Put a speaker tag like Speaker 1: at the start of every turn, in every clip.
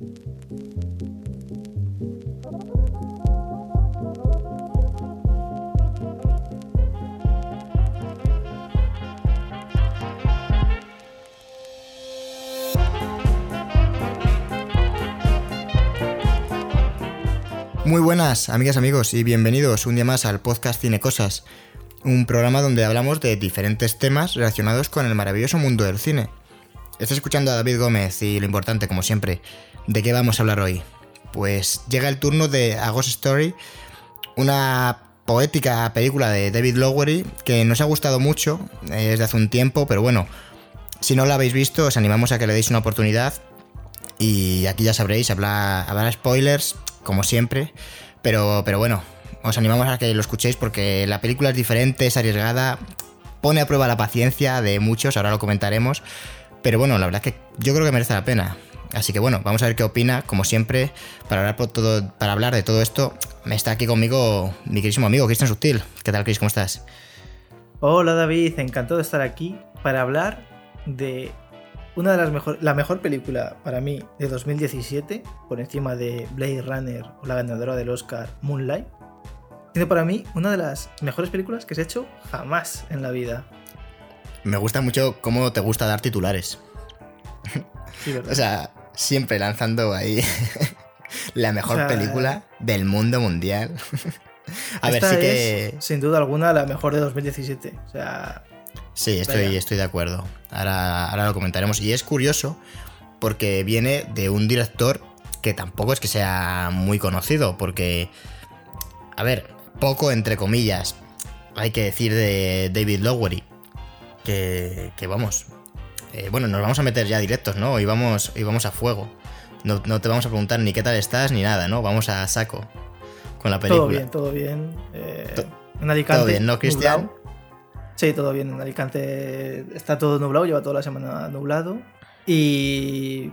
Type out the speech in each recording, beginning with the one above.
Speaker 1: Muy buenas, amigas, amigos, y bienvenidos un día más al podcast Cine Cosas, un programa donde hablamos de diferentes temas relacionados con el maravilloso mundo del cine. Estás escuchando a David Gómez y lo importante, como siempre, ¿de qué vamos a hablar hoy? Pues llega el turno de A Ghost Story, una poética película de David Lowery que nos ha gustado mucho eh, desde hace un tiempo, pero bueno, si no la habéis visto, os animamos a que le deis una oportunidad. Y aquí ya sabréis, habrá, habrá spoilers, como siempre. Pero, pero bueno, os animamos a que lo escuchéis porque la película es diferente, es arriesgada, pone a prueba la paciencia de muchos, ahora lo comentaremos. Pero bueno, la verdad es que yo creo que merece la pena. Así que bueno, vamos a ver qué opina. Como siempre, para hablar, por todo, para hablar de todo esto, me está aquí conmigo mi querísimo amigo Cristian Sutil. ¿Qué tal, Chris? ¿Cómo estás?
Speaker 2: Hola David, encantado de estar aquí para hablar de una de las mejor, la mejor película para mí de 2017, por encima de Blade Runner o la ganadora del Oscar Moonlight, tiene para mí una de las mejores películas que se ha hecho jamás en la vida.
Speaker 1: Me gusta mucho cómo te gusta dar titulares.
Speaker 2: Sí, ¿verdad?
Speaker 1: O sea, siempre lanzando ahí la mejor
Speaker 2: O sea,
Speaker 1: película del mundo mundial. A ver, sí que.
Speaker 2: sin duda alguna, la mejor de 2017. O sea,
Speaker 1: Sí, estoy,
Speaker 2: Vaya.
Speaker 1: estoy de acuerdo. Ahora, ahora lo comentaremos. Y es curioso porque viene de un director que tampoco es que sea muy conocido. Porque, a ver, poco entre comillas, hay que decir de David Lowery. Que, que vamos. Eh, bueno, nos vamos a meter ya directos, ¿no? Y vamos, y vamos a fuego. No, no te vamos a preguntar ni qué tal estás ni nada, ¿no? Vamos a saco con la película.
Speaker 2: todo bien, todo bien. Eh,
Speaker 1: To-
Speaker 2: en Alicante.
Speaker 1: todo bien, ¿no, Cristian?
Speaker 2: nublado. Sí, todo bien. En Alicante está todo nublado, lleva toda la semana nublado. Y,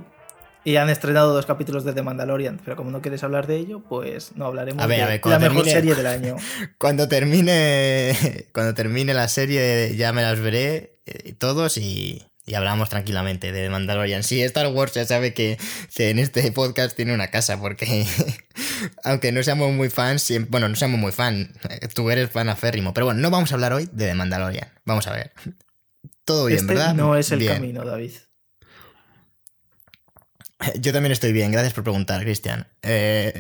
Speaker 2: y han estrenado dos capítulos de The Mandalorian. Pero como no quieres hablar de ello, pues no hablaremos
Speaker 1: A ver,
Speaker 2: de
Speaker 1: a ver,
Speaker 2: la mejor
Speaker 1: termine-
Speaker 2: serie del año.
Speaker 1: Cuando termine. Cuando termine la serie, ya me las veré eh, todos y, y hablamos tranquilamente de Mandalorian. Sí, Star Wars ya sabe que, en este podcast tiene una casa, porque aunque no seamos muy fans, bueno, no seamos muy fan, eh, tú eres fan aférrimo. Pero bueno, no vamos a hablar hoy de The Mandalorian. Vamos a ver. Todo bien,
Speaker 2: este
Speaker 1: ¿verdad?
Speaker 2: no es el
Speaker 1: Bien.
Speaker 2: camino, David.
Speaker 1: Yo también estoy bien, gracias por preguntar, Cristian. Eh,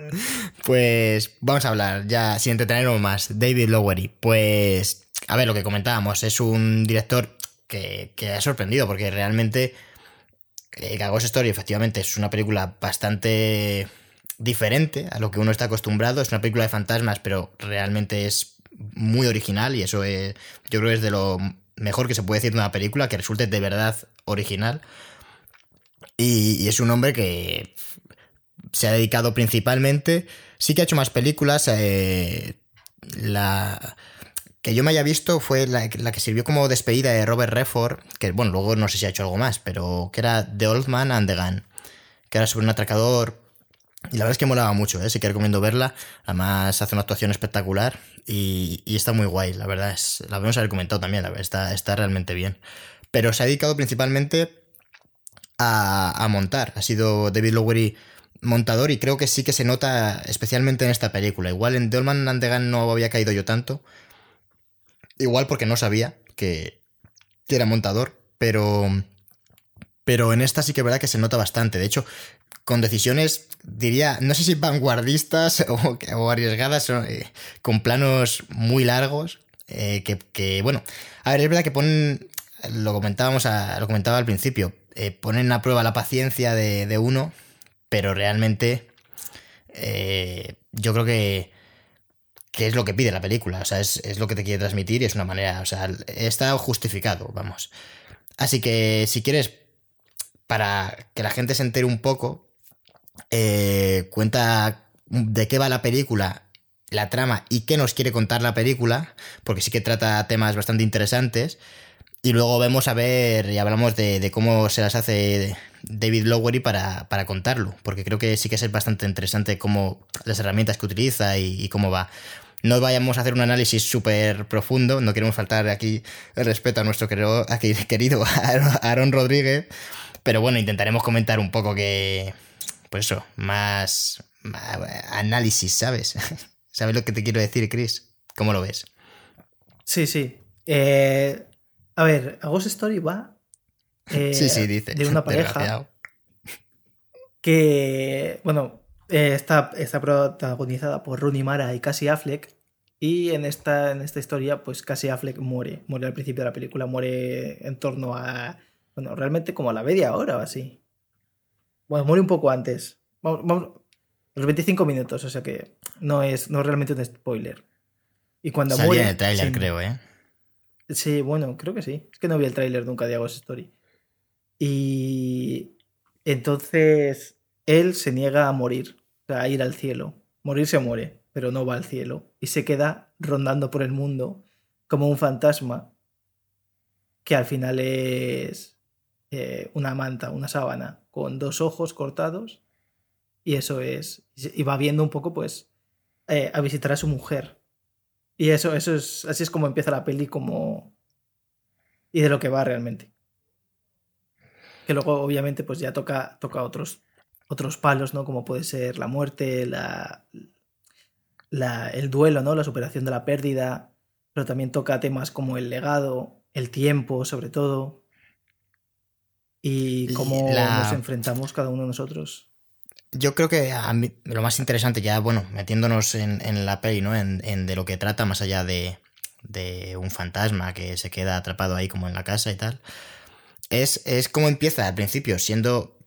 Speaker 1: pues vamos a hablar ya, sin entretenernos más. David Lowery. Pues, a ver, lo que comentábamos, es un director que, ha sorprendido porque realmente eh, Ghost Story efectivamente es una película bastante diferente a lo que uno está acostumbrado. Es una película de fantasmas, pero realmente es muy original y eso es, yo creo que es de lo mejor que se puede decir de una película, que resulte de verdad original. Y, y es un hombre que se ha dedicado principalmente, sí que ha hecho más películas. eh, la que yo me haya visto fue la, que sirvió como despedida de Robert Redford, que bueno, luego no sé si ha hecho algo más, pero que era The Old Man and the Gun, que era sobre un atracador. Y la verdad es que molaba mucho, ¿eh? sí que recomiendo verla. Además hace una actuación espectacular y, está muy guay, la verdad. Es, la debemos haber comentado también, la verdad, está, está realmente bien. Pero se ha dedicado principalmente a, a montar. Ha sido David Lowery montador y creo que sí que se nota especialmente en esta película. Igual en The Old Man and the Gun no había caído yo tanto. Igual porque no sabía que, era montador, pero, pero en esta sí que es verdad que se nota bastante. De hecho, con decisiones, diría, no sé si vanguardistas o, arriesgadas, eh, con planos muy largos, eh, que, bueno, a ver, es verdad que ponen, lo comentábamos, a- lo comentaba al principio, eh, ponen a prueba la paciencia de, de uno, pero realmente yo creo que, que es lo que pide la película, o sea, es, es lo que te quiere transmitir y es una manera, o sea, está justificado, vamos. Así que si quieres, para que la gente se entere un poco, eh, cuenta de qué va la película, la trama y qué nos quiere contar la película, porque sí que trata temas bastante interesantes. Y luego vemos a ver y hablamos de, cómo se las hace David Lowery para, para contarlo, porque creo que sí que es bastante interesante cómo las herramientas que utiliza y cómo va. No vayamos a hacer un análisis súper profundo, no queremos faltar aquí el respeto a nuestro querido, querido Aaron Rodríguez, pero bueno, intentaremos comentar un poco que, pues eso, más, análisis, ¿sabes? ¿Sabes lo que te quiero decir, Chris? ¿Cómo lo ves?
Speaker 2: Sí, sí. Eh, a ver, a Ghost Story va
Speaker 1: sí, sí, dice.
Speaker 2: de una pareja que, bueno, eh, está, está protagonizada por Rooney Mara y Cassie Affleck. Y en esta, en esta historia, pues Cassie Affleck muere. Muere al principio de la película, muere en torno a. Bueno, realmente como a la media hora o así. Bueno, muere un poco antes. Vamos, los 25 minutos, o sea que no es, no realmente un spoiler. Y cuando
Speaker 1: Salía
Speaker 2: muere.
Speaker 1: en el tráiler, creo, ¿eh?
Speaker 2: Sí, bueno, creo que sí. Es que no vi el tráiler nunca de Ghost Story. Y entonces él se niega a morir a ir al cielo. Morir se muere, pero no va al cielo. Y se queda rondando por el mundo como un fantasma que al final es eh, una manta, una sábana, con dos ojos cortados. Y eso es. Y va viendo un poco, pues, eh, a visitar a su mujer. Y eso, eso es. Así es como empieza la peli, como. Y de lo que va realmente. Que luego, obviamente, pues ya toca, toca otros otros palos, ¿no? Como puede ser la muerte, la, el duelo, ¿no? La superación de la pérdida, pero también toca temas como el legado, el tiempo, sobre todo, y cómo nos enfrentamos cada uno de nosotros.
Speaker 1: Yo creo que a mí, lo más interesante, ya, bueno, metiéndonos en, la peli, ¿no? En, de lo que trata, más allá de, de un fantasma que se queda atrapado ahí como en la casa y tal, es, es cómo empieza al principio, siendo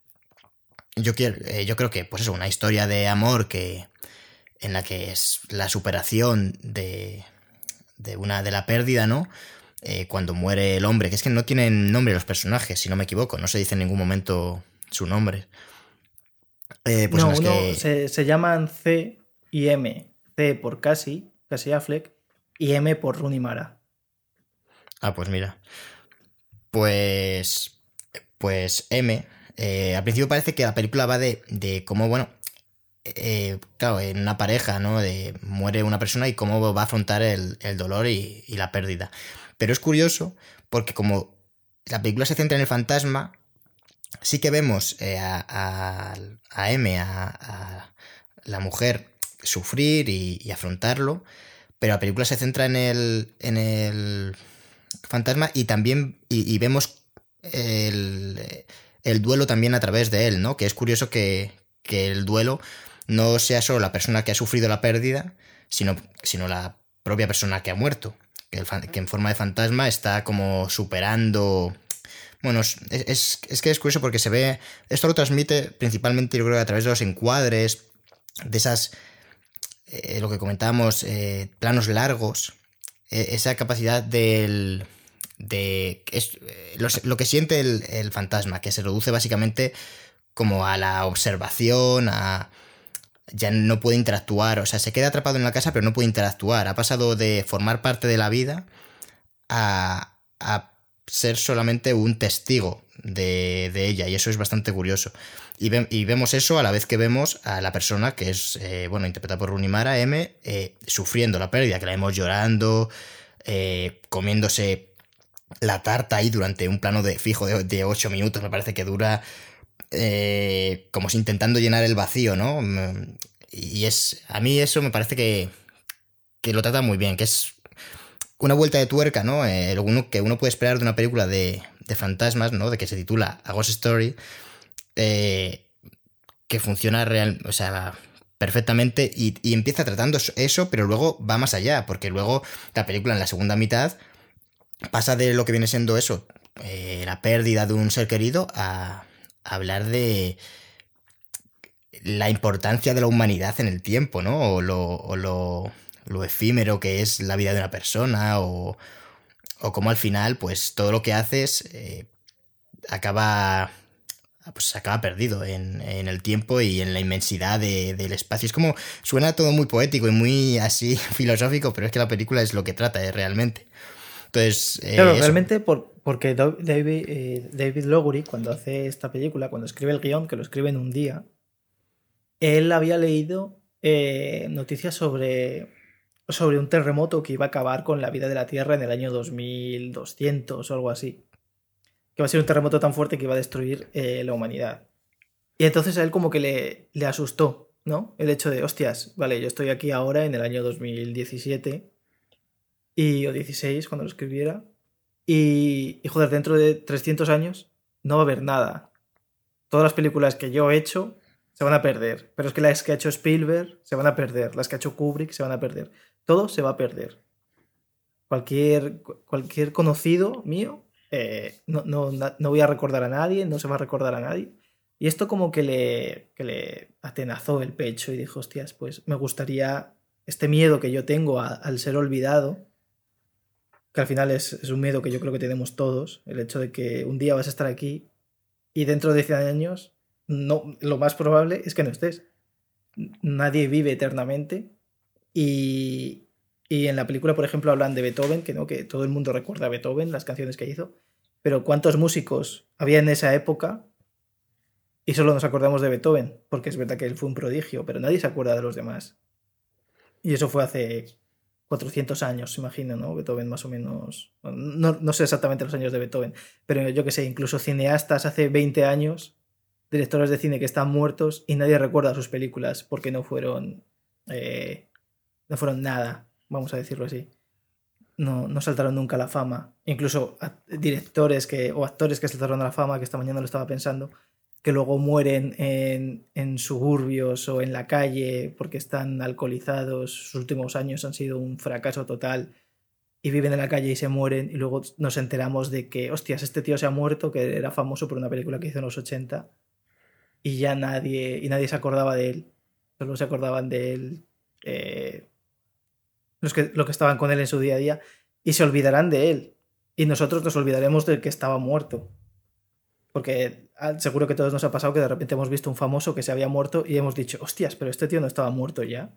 Speaker 1: yo, quiero, eh, yo creo que, pues eso, una historia de amor que en la que es la superación de, de una de la pérdida, ¿no? Eh, cuando muere el hombre, que es que no tienen nombre los personajes, si no me equivoco, no se dice en ningún momento su nombre.
Speaker 2: Eh, pues no, se, se, llaman C y M. C por Cassie, Cassie Affleck, y M por Rooney Mara.
Speaker 1: Ah, pues mira. Pues. Pues M eh, al principio parece que la película va de, de cómo, bueno, eh, claro, en una pareja, ¿no? De muere una persona y cómo va a afrontar el, dolor y, la pérdida. Pero es curioso porque como la película se centra en el fantasma, sí que vemos eh, a, a, M, a, la mujer, sufrir y, afrontarlo, pero la película se centra en el, en el fantasma y también y vemos el el duelo también a través de él, ¿no? Que es curioso que, el duelo no sea solo la persona que ha sufrido la pérdida, sino, sino la propia persona que ha muerto, que, en forma de fantasma está como superando... Bueno, es, es, que es curioso porque se ve, esto lo transmite principalmente yo creo a través de los encuadres, de esas, eh, lo que comentábamos, eh, planos largos, e, esa capacidad del, de es, eh, lo, que siente el, fantasma, que se reduce básicamente como a la observación, a ya no puede interactuar, o sea, se queda atrapado en la casa pero no puede interactuar, ha pasado de formar parte de la vida a, ser solamente un testigo de, ella y eso es bastante curioso. Y, vemos eso a la vez que vemos a la persona que es, eh, bueno, interpretada por Runimara M, eh, sufriendo la pérdida, que la vemos llorando, comiéndose la tarta ahí durante un plano de fijo de, 8 minutos, me parece que dura eh, como si intentando llenar el vacío, ¿no? Mm, y es, a mí eso me parece que, que lo trata muy bien, que es una vuelta de tuerca, ¿no? Eh, que uno puede esperar de una película de, de, fantasmas, ¿no? De que se titula A Ghost Story, eh, que funciona real, o sea, perfectamente y, y, empieza tratando eso, pero luego va más allá, porque luego la película en la segunda mitad pasa de lo que viene siendo eso, eh, la pérdida de un ser querido, a, hablar de la importancia de la humanidad en el tiempo, ¿no? O lo, lo, efímero que es la vida de una persona, o, o cómo al final, pues todo lo que haces eh, acaba pues acaba perdido en, el tiempo y en la inmensidad del espacio. Es como, suena todo muy poético y muy así filosófico, pero es que la película es lo que trata es realmente. Entonces,
Speaker 2: eh, claro, realmente porque David, eh, David Lowery, cuando hace esta película, cuando escribe el guion, que lo escribe en un día, él había leído eh, noticias sobre sobre un terremoto que iba a acabar con la vida de la Tierra en el año 2200 o algo así. Que va a ser un terremoto tan fuerte que iba a destruir eh, la humanidad. Y entonces a él como que le, le asustó, ¿no? El hecho de, hostias, vale, yo estoy aquí ahora en el año 2017 y, o 16 cuando lo escribiera. Y, y joder, dentro de 300 años no va a haber nada. Todas las películas que yo he hecho se van a perder. Pero es que las que ha hecho Spielberg se van a perder. Las que ha hecho Kubrick se van a perder. Todo se va a perder. Cualquier, cualquier conocido mío, eh, no, no, no, voy a recordar a nadie, no se va a recordar a nadie. Y esto como que le, que le atenazó el pecho y dijo, hostias, pues me gustaría este miedo que yo tengo al ser olvidado, que al final es, un miedo que yo creo que tenemos todos, el hecho de que un día vas a estar aquí y dentro de 100 años no, lo más probable es que no estés. Nadie vive eternamente y, y en la película, por ejemplo, hablan de Beethoven, que no, que todo el mundo recuerda a Beethoven, las canciones que hizo, pero ¿cuántos músicos había en esa época? Y solo nos acordamos de Beethoven, porque es verdad que él fue un prodigio, pero nadie se acuerda de los demás. Y eso fue hace 400 años, imagino, ¿no? Beethoven más o menos... No, no sé exactamente los años de Beethoven, pero yo que sé, incluso cineastas hace 20 años directores de cine que están muertos y nadie recuerda sus películas porque no fueron eh, no fueron nada, vamos a decirlo así. No, no saltaron nunca a la fama. Incluso directores que, o actores que saltaron a la fama, que esta mañana lo estaba pensando, que luego mueren en, en suburbios o en la calle porque están alcoholizados, sus últimos años han sido un fracaso total y viven en la calle y se mueren y luego nos enteramos de que, hostias, este tío se ha muerto, que era famoso por una película que hizo en los 80 y ya nadie, y nadie se acordaba de él. Solo se acordaban de él eh, los, que, los que estaban con él en su día a día y se olvidarán de él. Y nosotros nos olvidaremos del que estaba muerto. Porque ah, seguro que todos nos ha pasado que de repente hemos visto un famoso que se había muerto y hemos dicho, hostias, pero este tío no estaba muerto ya.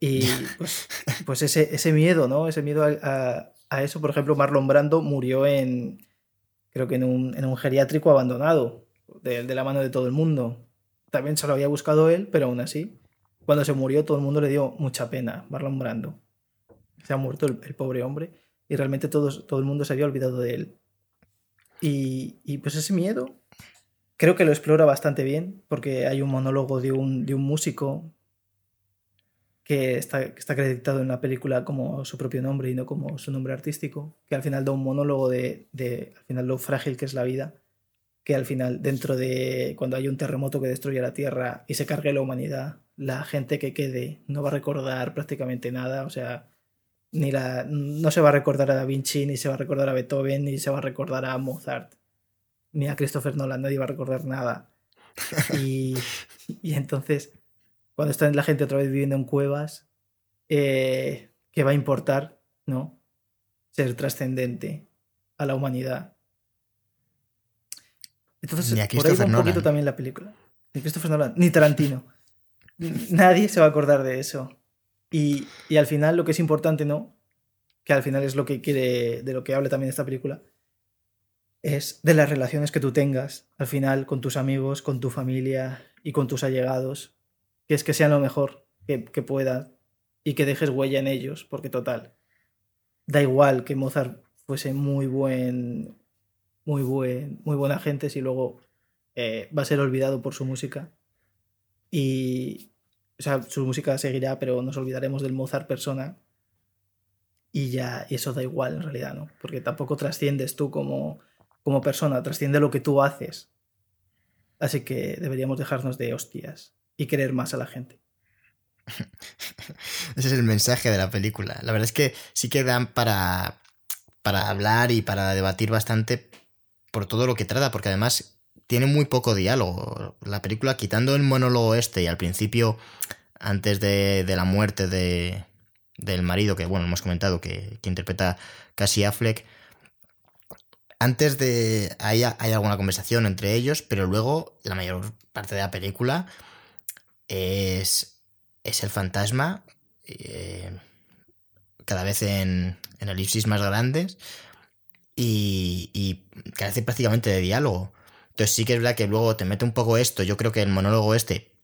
Speaker 2: Y pues, pues ese, ese miedo, ¿no? Ese miedo a, a, eso, por ejemplo, Marlon Brando murió en, creo que en un, en un geriátrico abandonado de, la mano de todo el mundo. También se lo había buscado él, pero aún así, cuando se murió todo el mundo le dio mucha pena, Marlon Brando. Se ha muerto el, pobre hombre y realmente todos, todo el mundo se había olvidado de él. Y, pues ese miedo creo que lo explora bastante bien porque hay un monólogo de un, de un músico que está, está acreditado en la película como su propio nombre y no como su nombre artístico, que al final da un monólogo de, de al final lo frágil que es la vida que al final, dentro de cuando hay un terremoto que destruye la Tierra y se cargue la humanidad, la gente que quede no va a recordar prácticamente nada, o sea, ni la, no se va a recordar a Da Vinci, ni se va a recordar a Beethoven, ni se va a recordar a Mozart, ni a Christopher Nolan, nadie va a recordar nada. Y, y entonces, cuando está la gente otra vez viviendo en cuevas, eh, ¿qué va a importar? ¿No? Ser trascendente a la humanidad entonces, ni por ahí va un poquito también la película. Ni Christopher Nolan, ni Tarantino. Nadie se va a acordar de eso. Y, y, al final lo que es importante, ¿no? Que al final es lo que quiere, de lo que habla también esta película, es de las relaciones que tú tengas al final con tus amigos, con tu familia y con tus allegados. Que es que sean lo mejor que, que pueda y que dejes huella en ellos, porque total, da igual que Mozart fuese muy buen muy, buen, muy buena gente si luego eh, va a ser olvidado por su música. Y, o sea, su música seguirá, pero nos olvidaremos del Mozart persona. Y ya, y eso da igual en realidad, ¿no? Porque tampoco trasciendes tú como, como persona, trasciende lo que tú haces. Así que deberíamos dejarnos de hostias y querer más a la gente.
Speaker 1: Ese es el mensaje de la película. La verdad es que sí que dan para, para hablar y para debatir bastante, por todo lo que trata, porque además tiene muy poco diálogo. La película, quitando el monólogo este y al principio, antes de, la muerte de, del marido, que bueno, hemos comentado que, interpreta casi Affleck, antes de... Hay, hay alguna conversación entre ellos, pero luego la mayor parte de la película es, es el fantasma, eh, cada vez en, en elipsis más grandes y, y carece prácticamente de diálogo. Entonces sí que es verdad que luego te mete un poco esto, yo creo que el monólogo este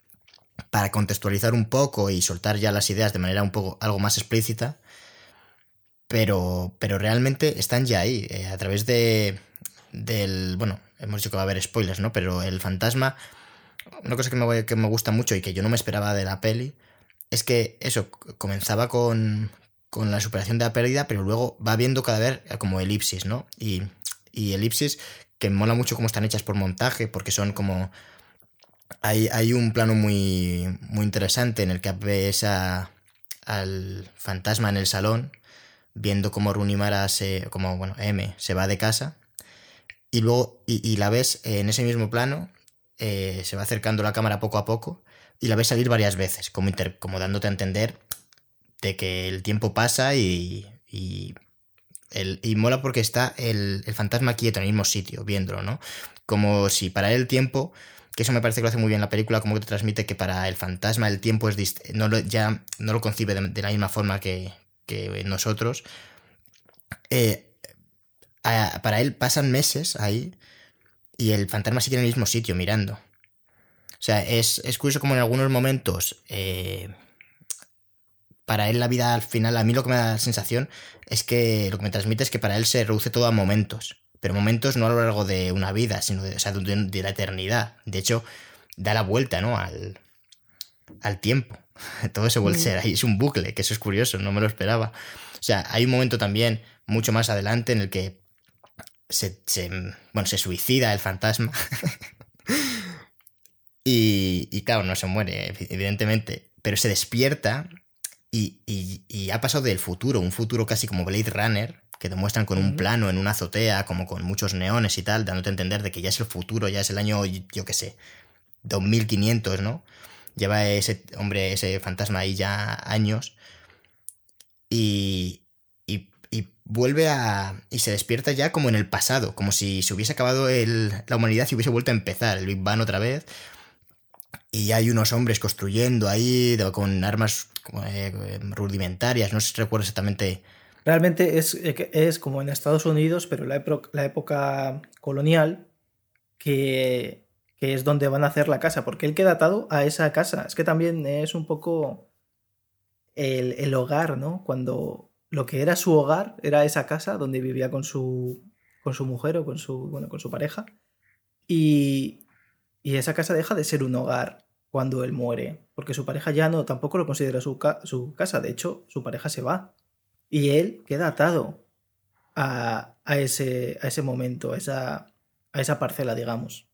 Speaker 1: para contextualizar un poco y soltar ya las ideas de manera un poco algo más explícita. Pero, pero realmente están ya ahí, eh, a través de, del... Bueno, hemos dicho que va a haber spoilers, ¿no? Pero el fantasma, una cosa que me, que me gusta mucho y que yo no me esperaba de la peli, es que eso, comenzaba con, con la superación de la pérdida, pero luego va viendo cada vez como elipsis, ¿no? Y, y elipsis que mola mucho cómo están hechas por montaje, porque son como... Hay, hay un plano muy, muy interesante en el que ves a, al fantasma en el salón, viendo cómo Runimara se... como, bueno, M se va de casa, y luego, y, la ves en ese mismo plano, eh, se va acercando la cámara poco a poco, y la ves salir varias veces, como, como dándote a entender de que el tiempo pasa y, y, y mola porque está el, el, fantasma quieto en el mismo sitio, viéndolo, ¿no? Como si para él el tiempo, que eso me parece que lo hace muy bien la película, como que te transmite que para el fantasma el tiempo es no lo, ya no lo concibe de, la misma forma que, que nosotros. Eh, para él pasan meses ahí y el fantasma sigue en el mismo sitio mirando. O sea, es, es curioso como en algunos momentos, eh, para él la vida al final, a mí lo que me da la sensación es que lo que me transmite es que para él se reduce todo a momentos. Pero momentos no a lo largo de una vida, sino de, o sea, de, la eternidad. De hecho, da la vuelta, ¿no? Al, al tiempo. Todo se vuelve a ser ahí. Es un bucle, que eso es curioso, no me lo esperaba. O sea, hay un momento también mucho más adelante en el que se, se bueno, se suicida el fantasma. Y, claro, no se muere, evidentemente, pero se despierta y, ha pasado del futuro, un futuro casi como Blade Runner, que te muestran con un plano en una azotea, como con muchos neones y tal, dándote a entender de que ya es el futuro, ya es el año, yo qué sé, 2500, ¿no? Lleva ese hombre, ese fantasma ahí ya años. Y, y vuelve a. y se despierta ya como en el pasado, como si se hubiese acabado la humanidad y hubiese vuelto a empezar, el Big Bang otra vez, y hay unos hombres construyendo ahí con armas eh, rudimentarias, no sé si recuerdo exactamente.
Speaker 2: Realmente es, es como en Estados Unidos, pero la, la época colonial, que, que, es donde van a hacer la casa, porque él queda atado a esa casa. Es que también es un poco el, el hogar, ¿no? Cuando lo que era su hogar era esa casa donde vivía con su, con su mujer o con su, bueno, con su pareja. Y, y esa casa deja de ser un hogar cuando él muere, porque su pareja ya no tampoco lo considera su, su casa, de hecho, su pareja se va. Y él queda atado a, a, ese, a ese momento, a esa, a esa parcela, digamos.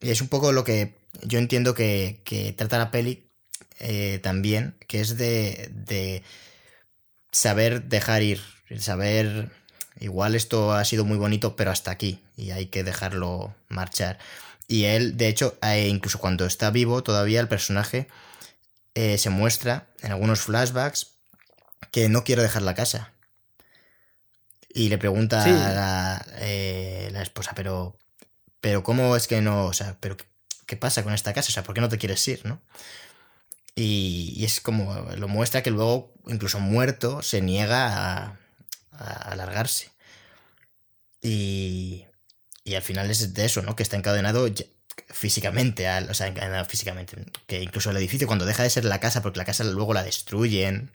Speaker 1: Y es un poco lo que yo entiendo que, que trata la peli eh, también, que es de, de saber dejar ir, saber, igual esto ha sido muy bonito, pero hasta aquí, y hay que dejarlo marchar. Y él, de hecho, eh, incluso cuando está vivo, todavía el personaje eh, se muestra en algunos flashbacks que no quiere dejar la casa. Y le pregunta a la, eh, la, esposa, pero, pero ¿cómo es que no? O sea, pero ¿qué pasa con esta casa? O sea, ¿por qué no te quieres ir, no? Y, y es como, lo muestra que luego, incluso muerto, se niega a, a alargarse. Y, y al final es de eso, ¿no? Que está encadenado físicamente, al, o sea, encadenado físicamente. Que incluso el edificio, cuando deja de ser la casa, porque la casa luego la destruyen.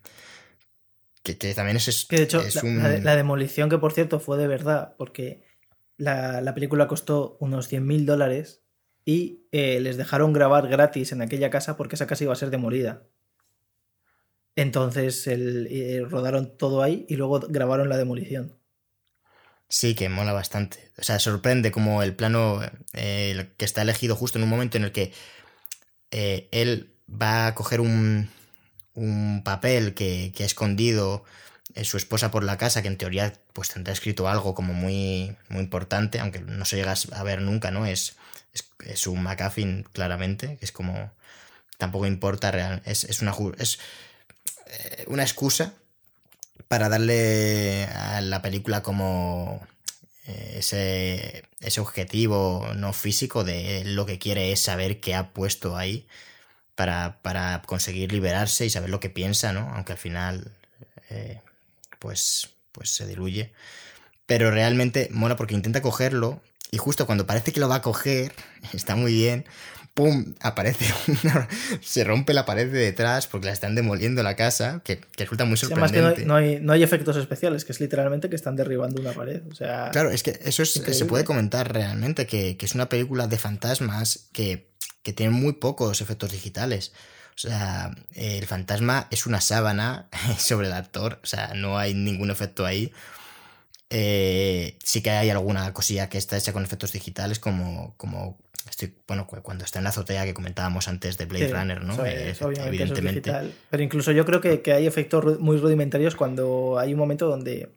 Speaker 1: Que, también es,
Speaker 2: que de hecho, la, demolición, que por cierto fue de verdad, porque la, película costó unos 100 mil dólares y eh, les dejaron grabar gratis en aquella casa porque esa casa iba a ser demolida. Entonces el, eh, rodaron todo ahí y luego grabaron la demolición.
Speaker 1: Sí, que mola bastante. O sea, sorprende como el plano eh, que está elegido justo en un momento en el que eh, él va a coger un, un papel que, que, ha escondido eh, su esposa por la casa, que en teoría pues tendrá escrito algo como muy, muy importante, aunque no se llega a ver nunca, ¿no? Es, es, un McAfee claramente, que es como... Tampoco importa, real, es, es una, es una excusa para darle a la película como eh, ese, ese objetivo no físico de lo que quiere es saber qué ha puesto ahí para, para conseguir liberarse y saber lo que piensa, ¿no? Aunque al final eh, pues, pues se diluye. Pero realmente mola porque intenta cogerlo y justo cuando parece que lo va a coger, está muy bien, ¡pum! aparece una, se rompe la pared de detrás porque la están demoliendo la casa, que, resulta muy sorprendente.
Speaker 2: Además que no hay, no, hay, efectos especiales, que es literalmente que están derribando una pared. O sea,
Speaker 1: claro, es que eso se puede comentar realmente, que, es una película de fantasmas que, que tiene muy pocos efectos digitales. O sea, el fantasma es una sábana sobre el actor, o sea, no hay ningún efecto ahí. Eh, sí que hay alguna cosilla que está hecha con efectos digitales, como, como estoy, bueno, cuando está en la azotea que comentábamos antes de Blade Runner, ¿no?
Speaker 2: Eh, evidentemente. Pero incluso yo creo que, que, hay efectos muy rudimentarios cuando hay un momento donde,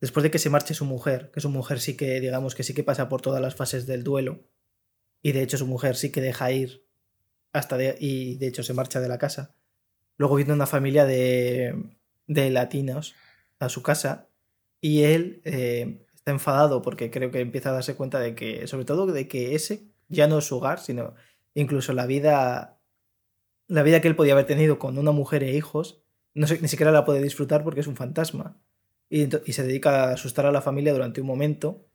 Speaker 2: después de que se marche su mujer, que su mujer sí que, digamos, que sí que pasa por todas las fases del duelo, y de hecho su mujer sí que deja ir hasta de, y de hecho se marcha de la casa. Luego viene una familia de, de latinos a su casa y él eh, está enfadado porque creo que empieza a darse cuenta de que, sobre todo de que ese ya no su hogar, sino incluso la vida, la vida que él podía haber tenido con una mujer e hijos, no ni siquiera la puede disfrutar porque es un fantasma. Y, se dedica a asustar a la familia durante un momento.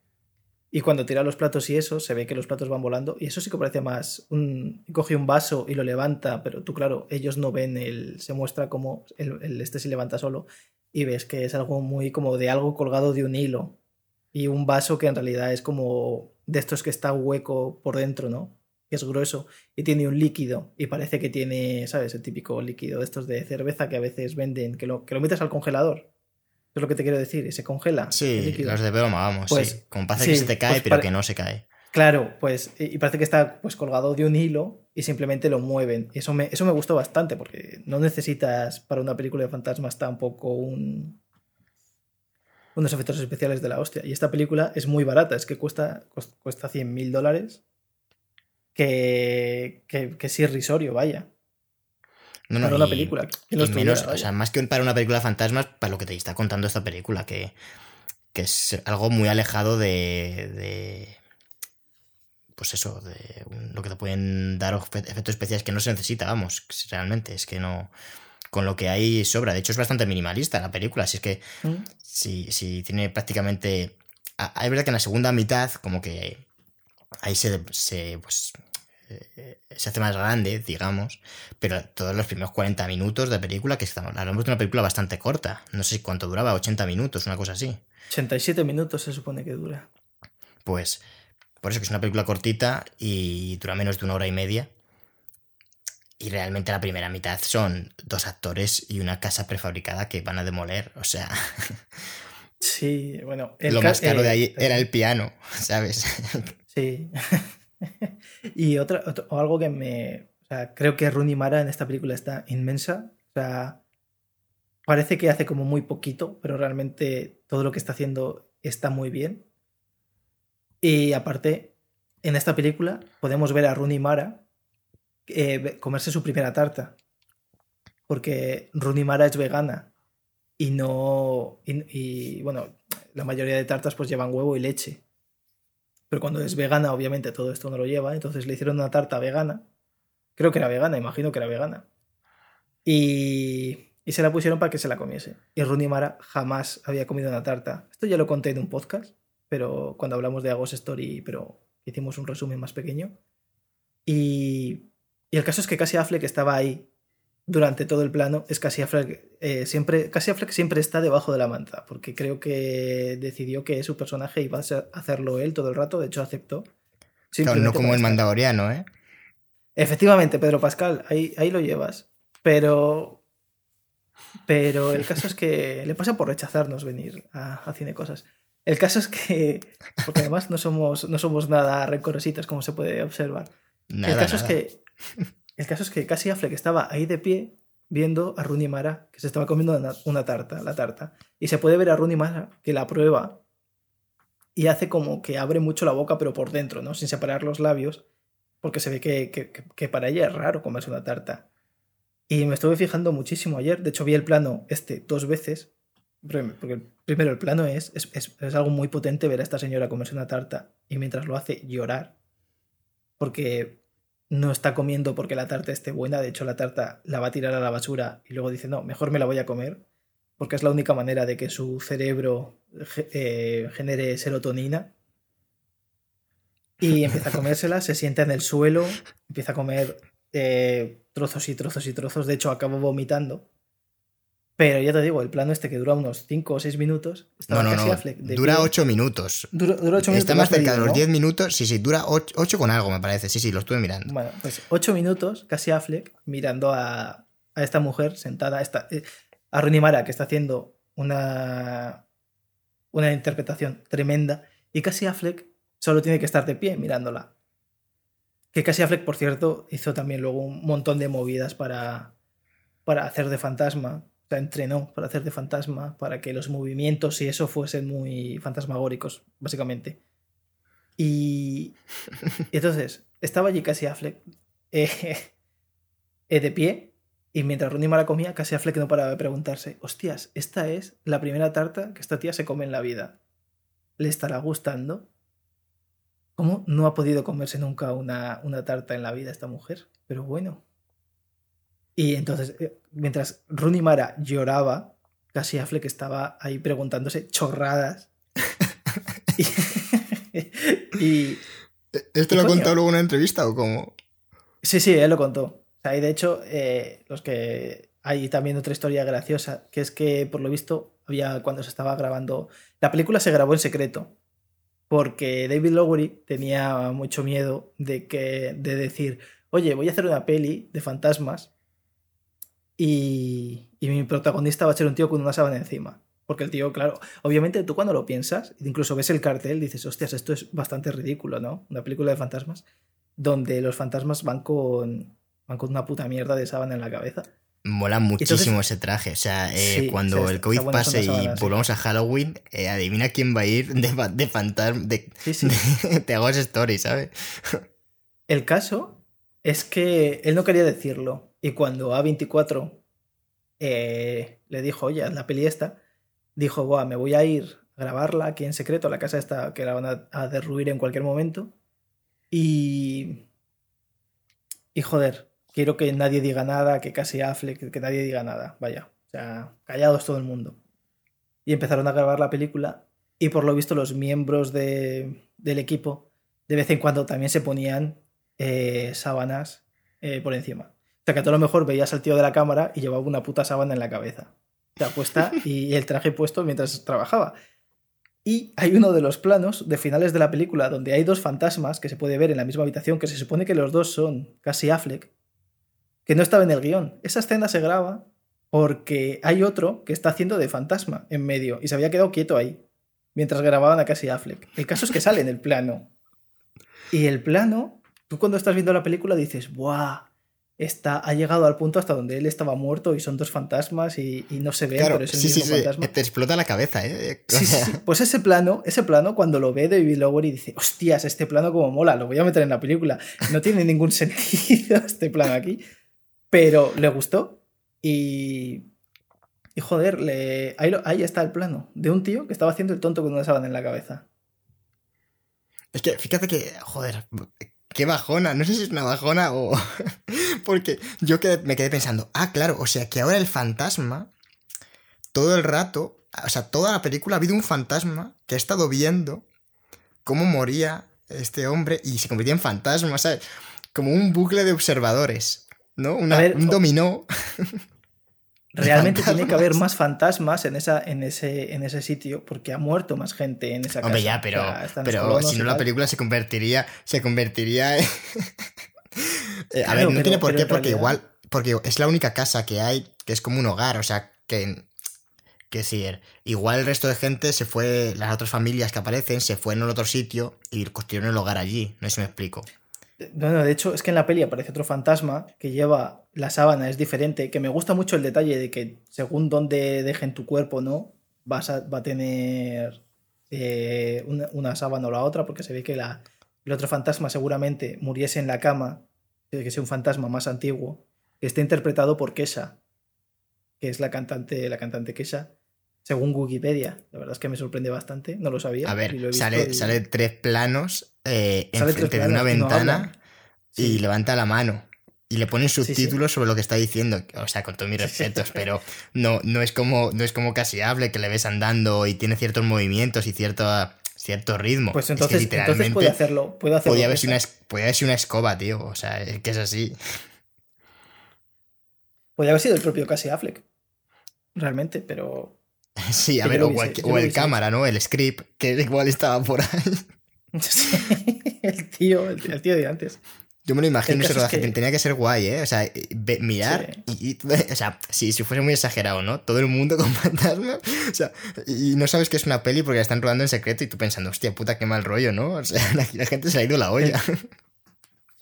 Speaker 2: Y cuando tira los platos y eso, se ve que los platos van volando. Y eso sí que parece más. Un, coge un vaso y lo levanta, pero tú, claro, ellos no ven el. Se muestra como el este se levanta solo y ves que es algo muy como de algo colgado de un hilo y un vaso que en realidad es como de estos que está hueco por dentro, ¿no? Que es grueso y tiene un líquido y parece que tiene, ¿sabes? El típico líquido de estos de cerveza que a veces venden, que lo, que lo metes al congelador. Es lo que te quiero decir, y se congela.
Speaker 1: Sí, los de broma, vamos, pues, sí. Como parece que se te cae, pues pero que no se cae.
Speaker 2: Claro, pues, y parece que está pues colgado de un hilo y simplemente lo mueven. Y eso me, eso me gustó bastante, porque no necesitas para una película de fantasmas tampoco un, unos efectos especiales de la hostia. Y esta película es muy barata, es que cuesta, cuesta 100 mil dólares, que, que, que es irrisorio, vaya.
Speaker 1: No, no, para una película. menos, o sea, más que para una película de fantasmas, para lo que te está contando esta película, que, que es algo muy alejado de pues eso, de lo que te pueden dar efectos especiales que no se necesita, vamos, realmente, es que no, con lo que hay sobra. De hecho, es bastante minimalista la película, así es que mm. si, tiene prácticamente... Hay verdad que en la segunda mitad, como que ahí se, se, pues, eh, se hace más grande, digamos, pero todos los primeros 40 minutos de película, que estamos, hablamos de una película bastante corta, no sé cuánto duraba, 80 minutos, una cosa así.
Speaker 2: 87 minutos se supone que dura.
Speaker 1: Pues por eso que es una película cortita y dura menos de una hora y media. Y realmente la primera mitad son dos actores y una casa prefabricada que van a demoler. O sea.
Speaker 2: Sí, bueno.
Speaker 1: lo más caro de ahí eh, era el piano, ¿sabes?
Speaker 2: Sí. y otra, o algo que me. O sea, creo que Rooney Mara en esta película está inmensa. O sea, parece que hace como muy poquito, pero realmente todo lo que está haciendo está muy bien. Y aparte, en esta película podemos ver a Rooney Mara eh, comerse su primera tarta. Porque Rooney Mara es vegana. Y no. Y, bueno, la mayoría de tartas pues llevan huevo y leche. Pero cuando es vegana, obviamente todo esto no lo lleva. Entonces le hicieron una tarta vegana. Creo que era vegana, imagino que era vegana. Y, y se la pusieron para que se la comiese. Y Rooney Mara jamás había comido una tarta. Esto ya lo conté en un podcast pero cuando hablamos de Agos Story, pero hicimos un resumen más pequeño. Y, y el caso es que Cassie Affleck estaba ahí durante todo el plano. Es Cassie Affleck, eh, siempre, Cassie Affleck siempre está debajo de la manta, porque creo que decidió que su personaje iba a hacerlo él todo el rato, de hecho aceptó.
Speaker 1: no como el mandaloriano, ¿eh?
Speaker 2: Efectivamente, Pedro Pascal, ahí, ahí lo llevas. Pero pero el caso es que le pasa por rechazarnos venir a, a Cine Cosas. El caso es que, porque además no somos, no somos nada rencorositos, como se puede observar. el, caso es que, el caso es que casi Affleck estaba ahí de pie viendo a Rooney Mara, que se estaba comiendo una, tarta, la tarta. Y se puede ver a Rooney Mara que la prueba y hace como que abre mucho la boca, pero por dentro, ¿no? Sin separar los labios, porque se ve que, que para ella es raro comerse una tarta. Y me estuve fijando muchísimo ayer, de hecho vi el plano este dos veces, porque primero el plano es, es, algo muy potente ver a esta señora comerse una tarta y mientras lo hace llorar. Porque no está comiendo porque la tarta esté buena. De hecho, la tarta la va a tirar a la basura y luego dice, no, mejor me la voy a comer. Porque es la única manera de que su cerebro eh, genere serotonina. Y empieza a comérsela, se sienta en el suelo, empieza a comer eh, trozos y trozos y trozos. De hecho, acaba vomitando. Pero ya te digo, el plano este que dura unos 5 o 6 minutos.
Speaker 1: No, no, no. Dura 8 minutos.
Speaker 2: Dura, 8 minutos.
Speaker 1: Está más cerca de los 10 minutos. Sí, sí, dura 8, con algo, me parece. Sí, sí, lo estuve mirando.
Speaker 2: Bueno, pues 8 minutos, casi Affleck, mirando a, a esta mujer sentada, a, esta, eh, a Rooney Mara, que está haciendo una, una interpretación tremenda. Y casi Affleck solo tiene que estar de pie mirándola. Que casi Affleck, por cierto, hizo también luego un montón de movidas para, para hacer de fantasma entrenó para hacer de fantasma, para que los movimientos y eso fuesen muy fantasmagóricos, básicamente. Y, entonces, estaba allí casi Affleck eh, eh, de pie, y mientras Rooney Mara comía, casi Affleck no paraba de preguntarse, hostias, esta es la primera tarta que esta tía se come en la vida. ¿Le estará gustando? ¿Cómo no ha podido comerse nunca una, una tarta en la vida esta mujer? Pero bueno, y entonces, eh, mientras Rooney Mara lloraba, casi Affleck estaba ahí preguntándose chorradas. y,
Speaker 1: ¿Esto lo ha contado luego en una entrevista o cómo?
Speaker 2: Sí, sí, él lo contó. O sea, y de hecho, eh, los que hay también otra historia graciosa, que es que por lo visto había cuando se estaba grabando, la película se grabó en secreto, porque David Lowery tenía mucho miedo de que de decir, oye, voy a hacer una peli de fantasmas y, mi protagonista va a ser un tío con una sábana encima. Porque el tío, claro, obviamente tú cuando lo piensas, incluso ves el cartel, dices, hostias, esto es bastante ridículo, ¿no? Una película de fantasmas, donde los fantasmas van con, van con una puta mierda de sábana en la cabeza.
Speaker 1: Mola muchísimo ese traje. O sea, eh, cuando el COVID pase y volvamos a Halloween, eh, adivina quién va a ir de, de fantasma. De, te hago esa story, ¿sabes?
Speaker 2: El caso es que él no quería decirlo. Y cuando A24 eh, le dijo, oye, la peli esta, dijo, Buah, me voy a ir a grabarla aquí en secreto, a la casa esta que la van a, derruir en cualquier momento. Y. Y joder, quiero que nadie diga nada, que casi afle, que, nadie diga nada. Vaya, o sea, callados todo el mundo. Y empezaron a grabar la película. Y por lo visto, los miembros de, del equipo de vez en cuando también se ponían eh, sábanas eh, por encima. O sea, que a todo lo mejor veías al tío de la cámara y llevaba una puta sábana en la cabeza. Sea, puesta y el traje puesto mientras trabajaba. Y hay uno de los planos de finales de la película donde hay dos fantasmas que se puede ver en la misma habitación, que se supone que los dos son casi Affleck, que no estaba en el guion. Esa escena se graba porque hay otro que está haciendo de fantasma en medio y se había quedado quieto ahí mientras grababan a casi Affleck. El caso es que sale en el plano. Y el plano, tú cuando estás viendo la película dices, ¡buah! Está, ha llegado al punto hasta donde él estaba muerto y son dos fantasmas y, no se ven, pero es el
Speaker 1: sí, mismo fantasma. Te explota la cabeza, ¿eh?
Speaker 2: Sí, sí, Pues ese plano, ese plano, cuando lo ve David Lowery dice, hostias, este plano como mola, lo voy a meter en la película. No tiene ningún sentido este plano aquí, pero le gustó y... Y joder, le... ahí, ahí está el plano de un tío que estaba haciendo el tonto con una sábana en la cabeza.
Speaker 1: Es que fíjate que, joder, qué bajona, no sé si es una bajona o... Porque yo me quedé pensando, ah, claro, o sea que ahora el fantasma, todo el rato, o sea, toda la película ha habido un fantasma que ha estado viendo cómo moría este hombre y se convertía en fantasma, ¿sabes? Como un bucle de observadores, ¿no? un dominó.
Speaker 2: Realmente tiene que haber más fantasmas en, esa, en, ese, en ese sitio porque ha muerto más gente en esa casa.
Speaker 1: Hombre, ya, pero, pero si no la película se convertiría, se convertiría en... Eh, a ver, no tiene por qué, porque igual, porque es la única casa que hay que es como un hogar, o sea, que, que decir, igual el resto de gente se fue, las otras familias que aparecen se fueron a otro sitio y construyeron el hogar allí, no sé si me explico.
Speaker 2: No, no, de hecho es que en la peli aparece otro fantasma que lleva la sábana, es diferente, que me gusta mucho el detalle de que según dónde dejen tu cuerpo, ¿no? Vas a, va a tener eh, una, sábana o la otra, porque se ve que la, el otro fantasma seguramente muriese en la cama, que sea un fantasma más antiguo, que está interpretado por Kesha, que es la cantante, la cantante Kesha, según Wikipedia. La verdad es que me sorprende bastante, no lo sabía.
Speaker 1: A ver, sale, sale tres planos eh, enfrente de una ventana y levanta la mano. Y le ponen subtítulos sobre lo que está diciendo. O sea, con todos mis respetos, pero no, no, es como, no es como casi hable, que le ves andando y tiene ciertos movimientos y cierta cierto ritmo.
Speaker 2: Pues entonces,
Speaker 1: es que
Speaker 2: entonces puede hacerlo. Puede hacerlo
Speaker 1: podía, haber sido una, podía haber sido una escoba, tío. O sea, es que es así.
Speaker 2: Podría haber sido el propio Cassie Affleck. Realmente, pero.
Speaker 1: Sí, a ver, o, el cámara, ¿no? El script, que igual estaba por ahí.
Speaker 2: el tío, el tío de antes.
Speaker 1: Yo me lo imagino ese rodaje, tenía que ser guay, ¿eh? O sea, mirar y, O sea, si, si fuese muy exagerado, ¿no? Todo el mundo con fantasmas. O sea, y no sabes que es una peli porque la están rodando en secreto y tú pensando, hostia puta, qué mal rollo, ¿no? O sea, la, gente se ha ido la olla.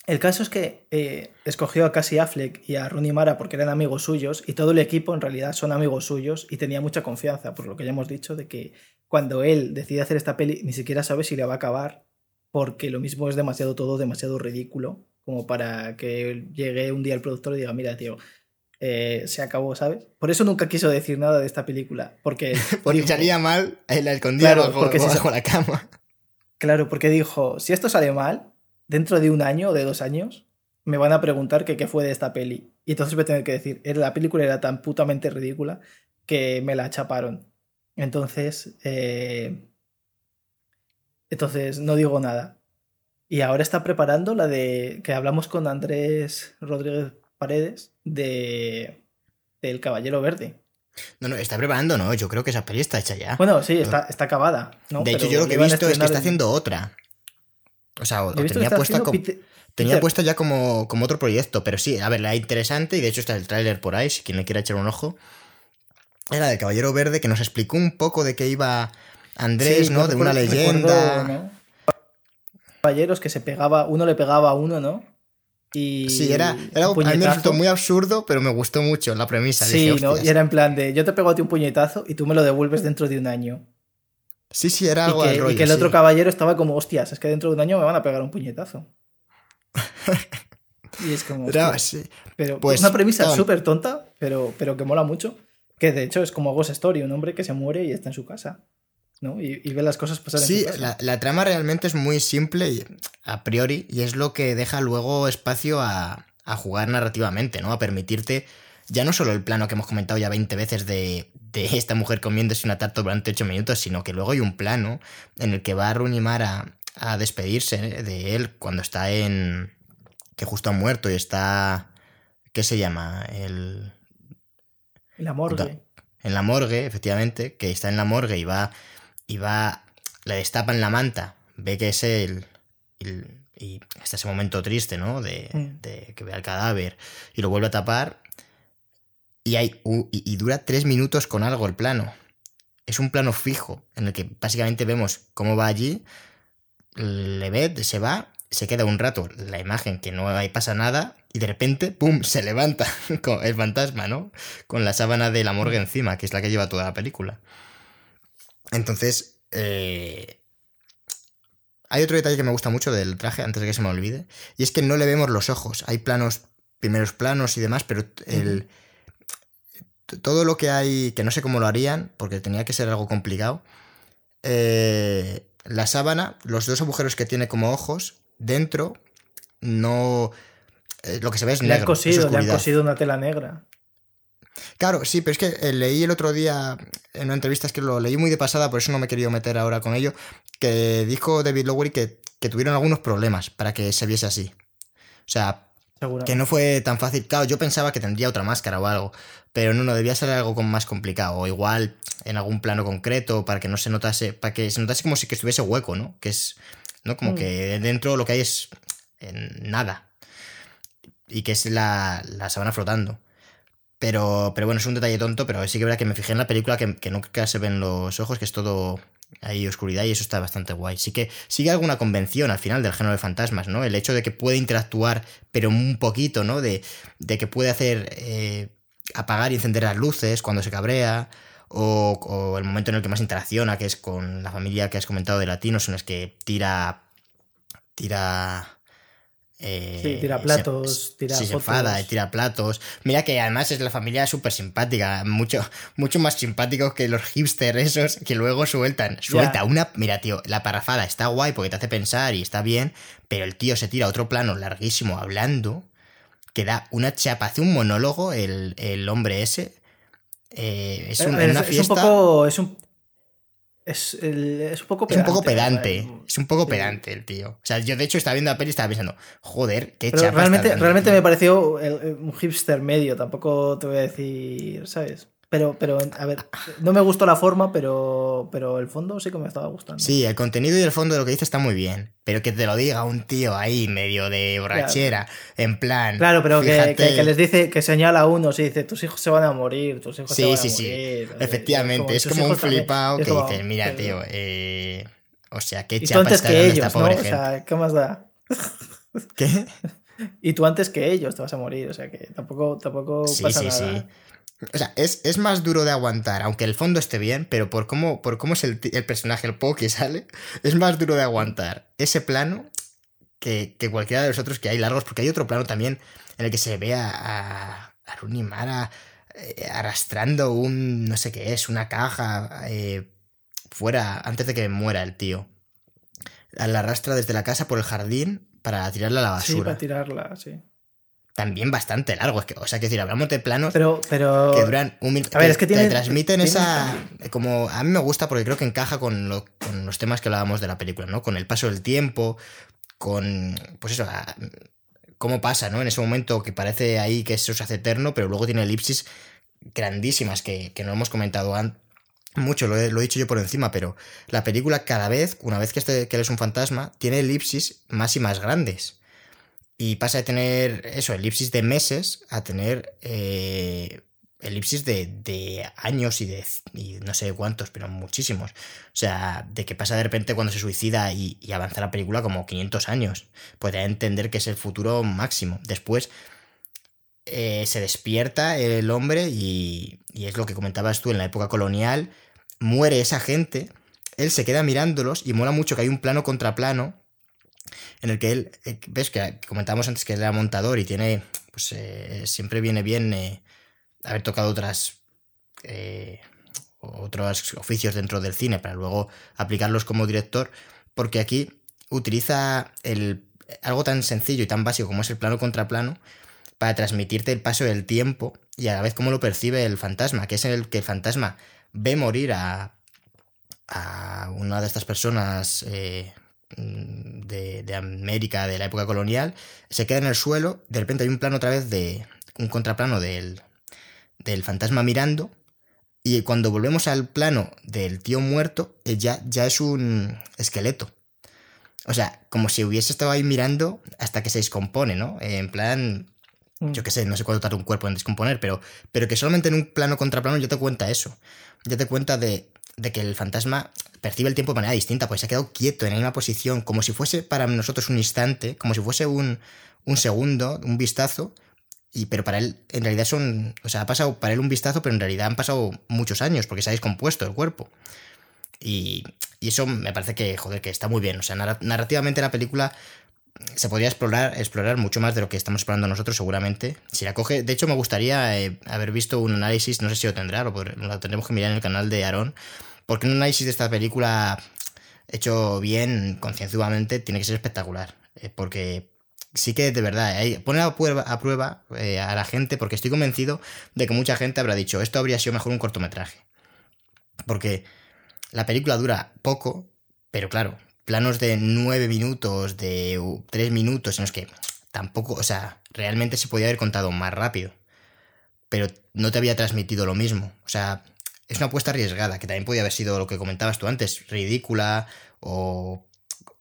Speaker 2: El, caso es que eh, escogió a Cassie Affleck y a Rooney Mara porque eran amigos suyos y todo el equipo en realidad son amigos suyos y tenía mucha confianza, por lo que ya hemos dicho, de que cuando él decide hacer esta peli ni siquiera sabe si le va a acabar porque lo mismo es demasiado todo, demasiado ridículo como para que llegue un día el productor y diga, mira, tío, eh, se acabó, ¿sabes? Por eso nunca quiso decir nada de esta película, porque...
Speaker 1: porque salía mal, él la escondía bajo, porque bajo la cama.
Speaker 2: Claro, porque dijo, si esto sale mal, dentro de un año o de dos años, me van a preguntar que qué fue de esta peli. Y entonces voy a tener que decir, la película era tan putamente ridícula que me la chaparon. Entonces, eh, entonces no digo nada. Y ahora está preparando la de que hablamos con Andrés Rodríguez Paredes de del Caballero Verde.
Speaker 1: No, no, está preparando, no. Yo creo que esa peli está hecha ya.
Speaker 2: Bueno, sí, está, está acabada.
Speaker 1: De hecho, yo lo que he visto es que está haciendo otra. O sea, tenía, puesta como, tenía ya como, como otro proyecto. Pero sí, a ver, la interesante, y de hecho está el tráiler por ahí, si quien le quiera echar un ojo. Era del Caballero Verde, que nos explicó un poco de qué iba Andrés, ¿no? de una leyenda
Speaker 2: caballeros que se pegaba, uno le pegaba a uno, ¿no?
Speaker 1: Y sí, era, era a mí me resultó muy absurdo, pero me gustó mucho la premisa.
Speaker 2: Sí, ¿no? Y era en plan de yo te pego a ti un puñetazo y tú me lo devuelves dentro de un año.
Speaker 1: Sí, sí, era algo
Speaker 2: y que, rollo, y que el otro caballero estaba como, hostias, es que dentro de un año me van a pegar un puñetazo. y es como. Pero pues, una premisa súper tonta, pero, pero que mola mucho. Que de hecho es como Ghost Story, un hombre que se muere y está en su casa. ¿No? Y, ve las cosas pasar
Speaker 1: sí, la, la, trama realmente es muy simple a priori y es lo que deja luego espacio a, a, jugar narrativamente, ¿no? A permitirte ya no solo el plano que hemos comentado ya 20 veces de, de esta mujer comiéndose una tarta durante 8 minutos, sino que luego hay un plano en el que va a Runimar a, a despedirse de él cuando está en... que justo ha muerto y está... ¿Qué se llama? El...
Speaker 2: La morgue.
Speaker 1: En la morgue, efectivamente, que está en la morgue y va y va, le destapan la manta, ve que es él, y, está ese momento triste, ¿no? De, de, que ve al cadáver y lo vuelve a tapar y, hay, y, dura tres minutos con algo el plano. Es un plano fijo en el que básicamente vemos cómo va allí, le ve, se va, se queda un rato la imagen que no hay pasa nada y de repente, ¡pum!, se levanta con el fantasma, ¿no? Con la sábana de la morgue encima, que es la que lleva toda la película. Entonces, eh, hay otro detalle que me gusta mucho del traje, antes de que se me olvide, y es que no le vemos los ojos. Hay planos, primeros planos y demás, pero el, todo lo que hay, que no sé cómo lo harían, porque tenía que ser algo complicado, eh, la sábana, los dos agujeros que tiene como ojos, dentro, no... Eh, lo que se ve es negro.
Speaker 2: cosido, le han cosido una tela negra.
Speaker 1: Claro, sí, pero es que eh, leí el otro día en una entrevista, es que lo leí muy de pasada, por eso no me he querido meter ahora con ello, que dijo David Lowery que, tuvieron algunos problemas para que se viese así. O sea, que no fue tan fácil. Claro, yo pensaba que tendría otra máscara o algo, pero no, no, debía ser algo más complicado. O igual en algún plano concreto para que no se notase, para que se notase como si que estuviese hueco, ¿no? Que es, ¿no? Como mm. que dentro lo que hay es nada. Y que es la, la sábana flotando. Pero, pero bueno, es un detalle tonto, pero sí que verdad que me fijé en la película que, que nunca se ven los ojos, que es todo ahí oscuridad y eso está bastante guay. Sí que sigue alguna convención al final del género de fantasmas, ¿no? El hecho de que puede interactuar, pero un poquito, ¿no? De, de que puede hacer eh, apagar y encender las luces cuando se cabrea. O, o, el momento en el que más interacciona, que es con la familia que has comentado de latinos, en los que tira. tira
Speaker 2: eh, sí, tira platos, tira
Speaker 1: sí, se enfada, tira platos. Mira que además es la familia súper simpática, mucho, mucho más simpático que los hipsters esos que luego sueltan. Suelta una. Mira, tío, la parafada está guay porque te hace pensar y está bien, pero el tío se tira otro plano larguísimo hablando, que da una chapa, hace un monólogo el, hombre ese. Eh, es, una fiesta.
Speaker 2: un poco. Es un, es, es un poco
Speaker 1: pedante. Es un poco pedante. Es un poco pedante el tío. O sea, yo de hecho estaba viendo la peli y estaba pensando, joder, qué
Speaker 2: Pero Realmente, realmente me pareció un hipster medio. Tampoco te voy a decir, ¿sabes? Pero, pero, a ver, no me gustó la forma, pero, pero el fondo sí que me estaba gustando.
Speaker 1: Sí, el contenido y el fondo de lo que dice está muy bien. Pero que te lo diga un tío ahí, medio de borrachera, en plan.
Speaker 2: Claro, pero que, les dice, que señala a uno, y dice, tus hijos se van a morir, tus hijos
Speaker 1: sí,
Speaker 2: se van
Speaker 1: sí,
Speaker 2: a
Speaker 1: morir. Sí, efectivamente, es como, un flipado que dice, mira, tío, eh, o sea, qué
Speaker 2: chapa antes que ellos, ¿no? O sea, ¿qué más da?
Speaker 1: ¿Qué?
Speaker 2: Y tú antes que ellos te vas a morir, o sea que tampoco, tampoco
Speaker 1: sí,
Speaker 2: pasa
Speaker 1: sí,
Speaker 2: nada.
Speaker 1: Sí. O sea, es, más duro de aguantar, aunque el fondo esté bien, pero por cómo, por cómo es el, personaje, el poco que sale, es más duro de aguantar ese plano que, cualquiera de los otros que hay largos, porque hay otro plano también en el que se ve a, a, Mara eh, arrastrando un, no sé qué es, una caja eh, fuera, antes de que muera el tío. La arrastra desde la casa por el jardín para tirarla a la basura. Sí,
Speaker 2: para tirarla, sí
Speaker 1: también bastante largo. Es que, o sea, que decir, hablamos de planos
Speaker 2: pero, pero...
Speaker 1: que duran un minuto.
Speaker 2: A ver, es que
Speaker 1: te transmiten esa. Como a mí me gusta porque creo que encaja con, los temas que hablábamos de la película, ¿no? Con el paso del tiempo, con. Pues eso, cómo pasa, ¿no? En ese momento que parece ahí que eso se hace eterno, pero luego tiene elipsis grandísimas que, no hemos comentado antes mucho, lo he, lo he, dicho yo por encima, pero la película cada vez, una vez que, este, que eres un fantasma, tiene elipsis más y más grandes. Y pasa de tener eso, elipsis de meses, a tener eh, elipsis de, años y de no sé cuántos, pero muchísimos. O sea, de que pasa de repente cuando se suicida y, avanza la película como 500 años. Puede entender que es el futuro máximo. Después eh, se despierta el hombre y, y es lo que comentabas tú en la época colonial. Muere esa gente, él se queda mirándolos y mola mucho que hay un plano contra plano en el que él, eh, ves que comentábamos antes que él era montador y tiene, pues eh, siempre viene bien eh, haber tocado otras, otros oficios dentro del cine para luego aplicarlos como director, porque aquí utiliza el, algo tan sencillo y tan básico como es el plano contra plano para transmitirte el paso del tiempo y a la vez cómo lo percibe el fantasma, que es el que el fantasma ve morir a, a una de estas personas Mm, de, América de la época colonial, se queda en el suelo, de repente hay un plano otra vez de un contraplano del, del fantasma mirando, y cuando volvemos al plano del tío muerto, eh, ya, ya es un esqueleto. O sea, como si hubiese estado ahí mirando hasta que se descompone, ¿no? En plan, mm. yo qué sé, no sé cuánto tarda un cuerpo en descomponer, pero, pero que solamente en un plano contraplano ya te cuenta eso. Ya te cuenta de, de que el fantasma percibe el tiempo de manera distinta, pues se ha quedado quieto en la misma posición, como si fuese para nosotros un instante, como si fuese un, un segundo, un vistazo, y, pero para él en realidad son, o sea, ha pasado para él un vistazo, pero en realidad han pasado muchos años porque se ha descompuesto el cuerpo. Y, eso me parece que, joder, que está muy bien. O sea, narrativamente la película se podría explorar, explorar mucho más de lo que estamos explorando nosotros, seguramente. Si la coge, de hecho, me gustaría eh, haber visto un análisis, no sé si lo tendrá, lo, lo tendremos que mirar en el canal de Aaron, porque un análisis de esta película hecho bien, concienzudamente, tiene que ser espectacular. Eh, porque sí que de verdad, hay, pone a prueba, a, eh, a la gente, porque estoy convencido de que mucha gente habrá dicho, esto habría sido mejor un cortometraje. Porque la película dura poco, pero claro, planos de nueve minutos, de tres minutos, en los que tampoco, o sea, realmente se podía haber contado más rápido. Pero no te había transmitido lo mismo. O sea, es una apuesta arriesgada, que también podía haber sido lo que comentabas tú antes, ridícula o,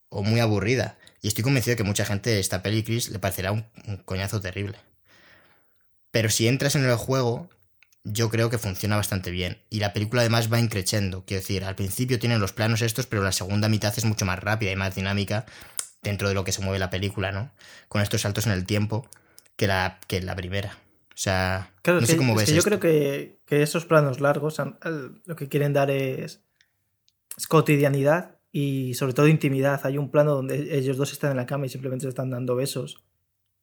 Speaker 1: muy aburrida. Y estoy convencido de que mucha gente esta peli Chris le parecerá un, coñazo terrible. Pero si entras en el juego, yo creo que funciona bastante bien. Y la película además va increciendo. Quiero decir, al principio tienen los planos estos, pero la segunda mitad es mucho más rápida y más dinámica dentro de lo que se mueve la película, ¿no? Con estos saltos en el tiempo que la primera. O sea, no sé cómo ves.
Speaker 2: yo creo que, esos planos largos lo que quieren dar es, cotidianidad y sobre todo intimidad. Hay un plano donde ellos dos están en la cama y simplemente se están dando besos.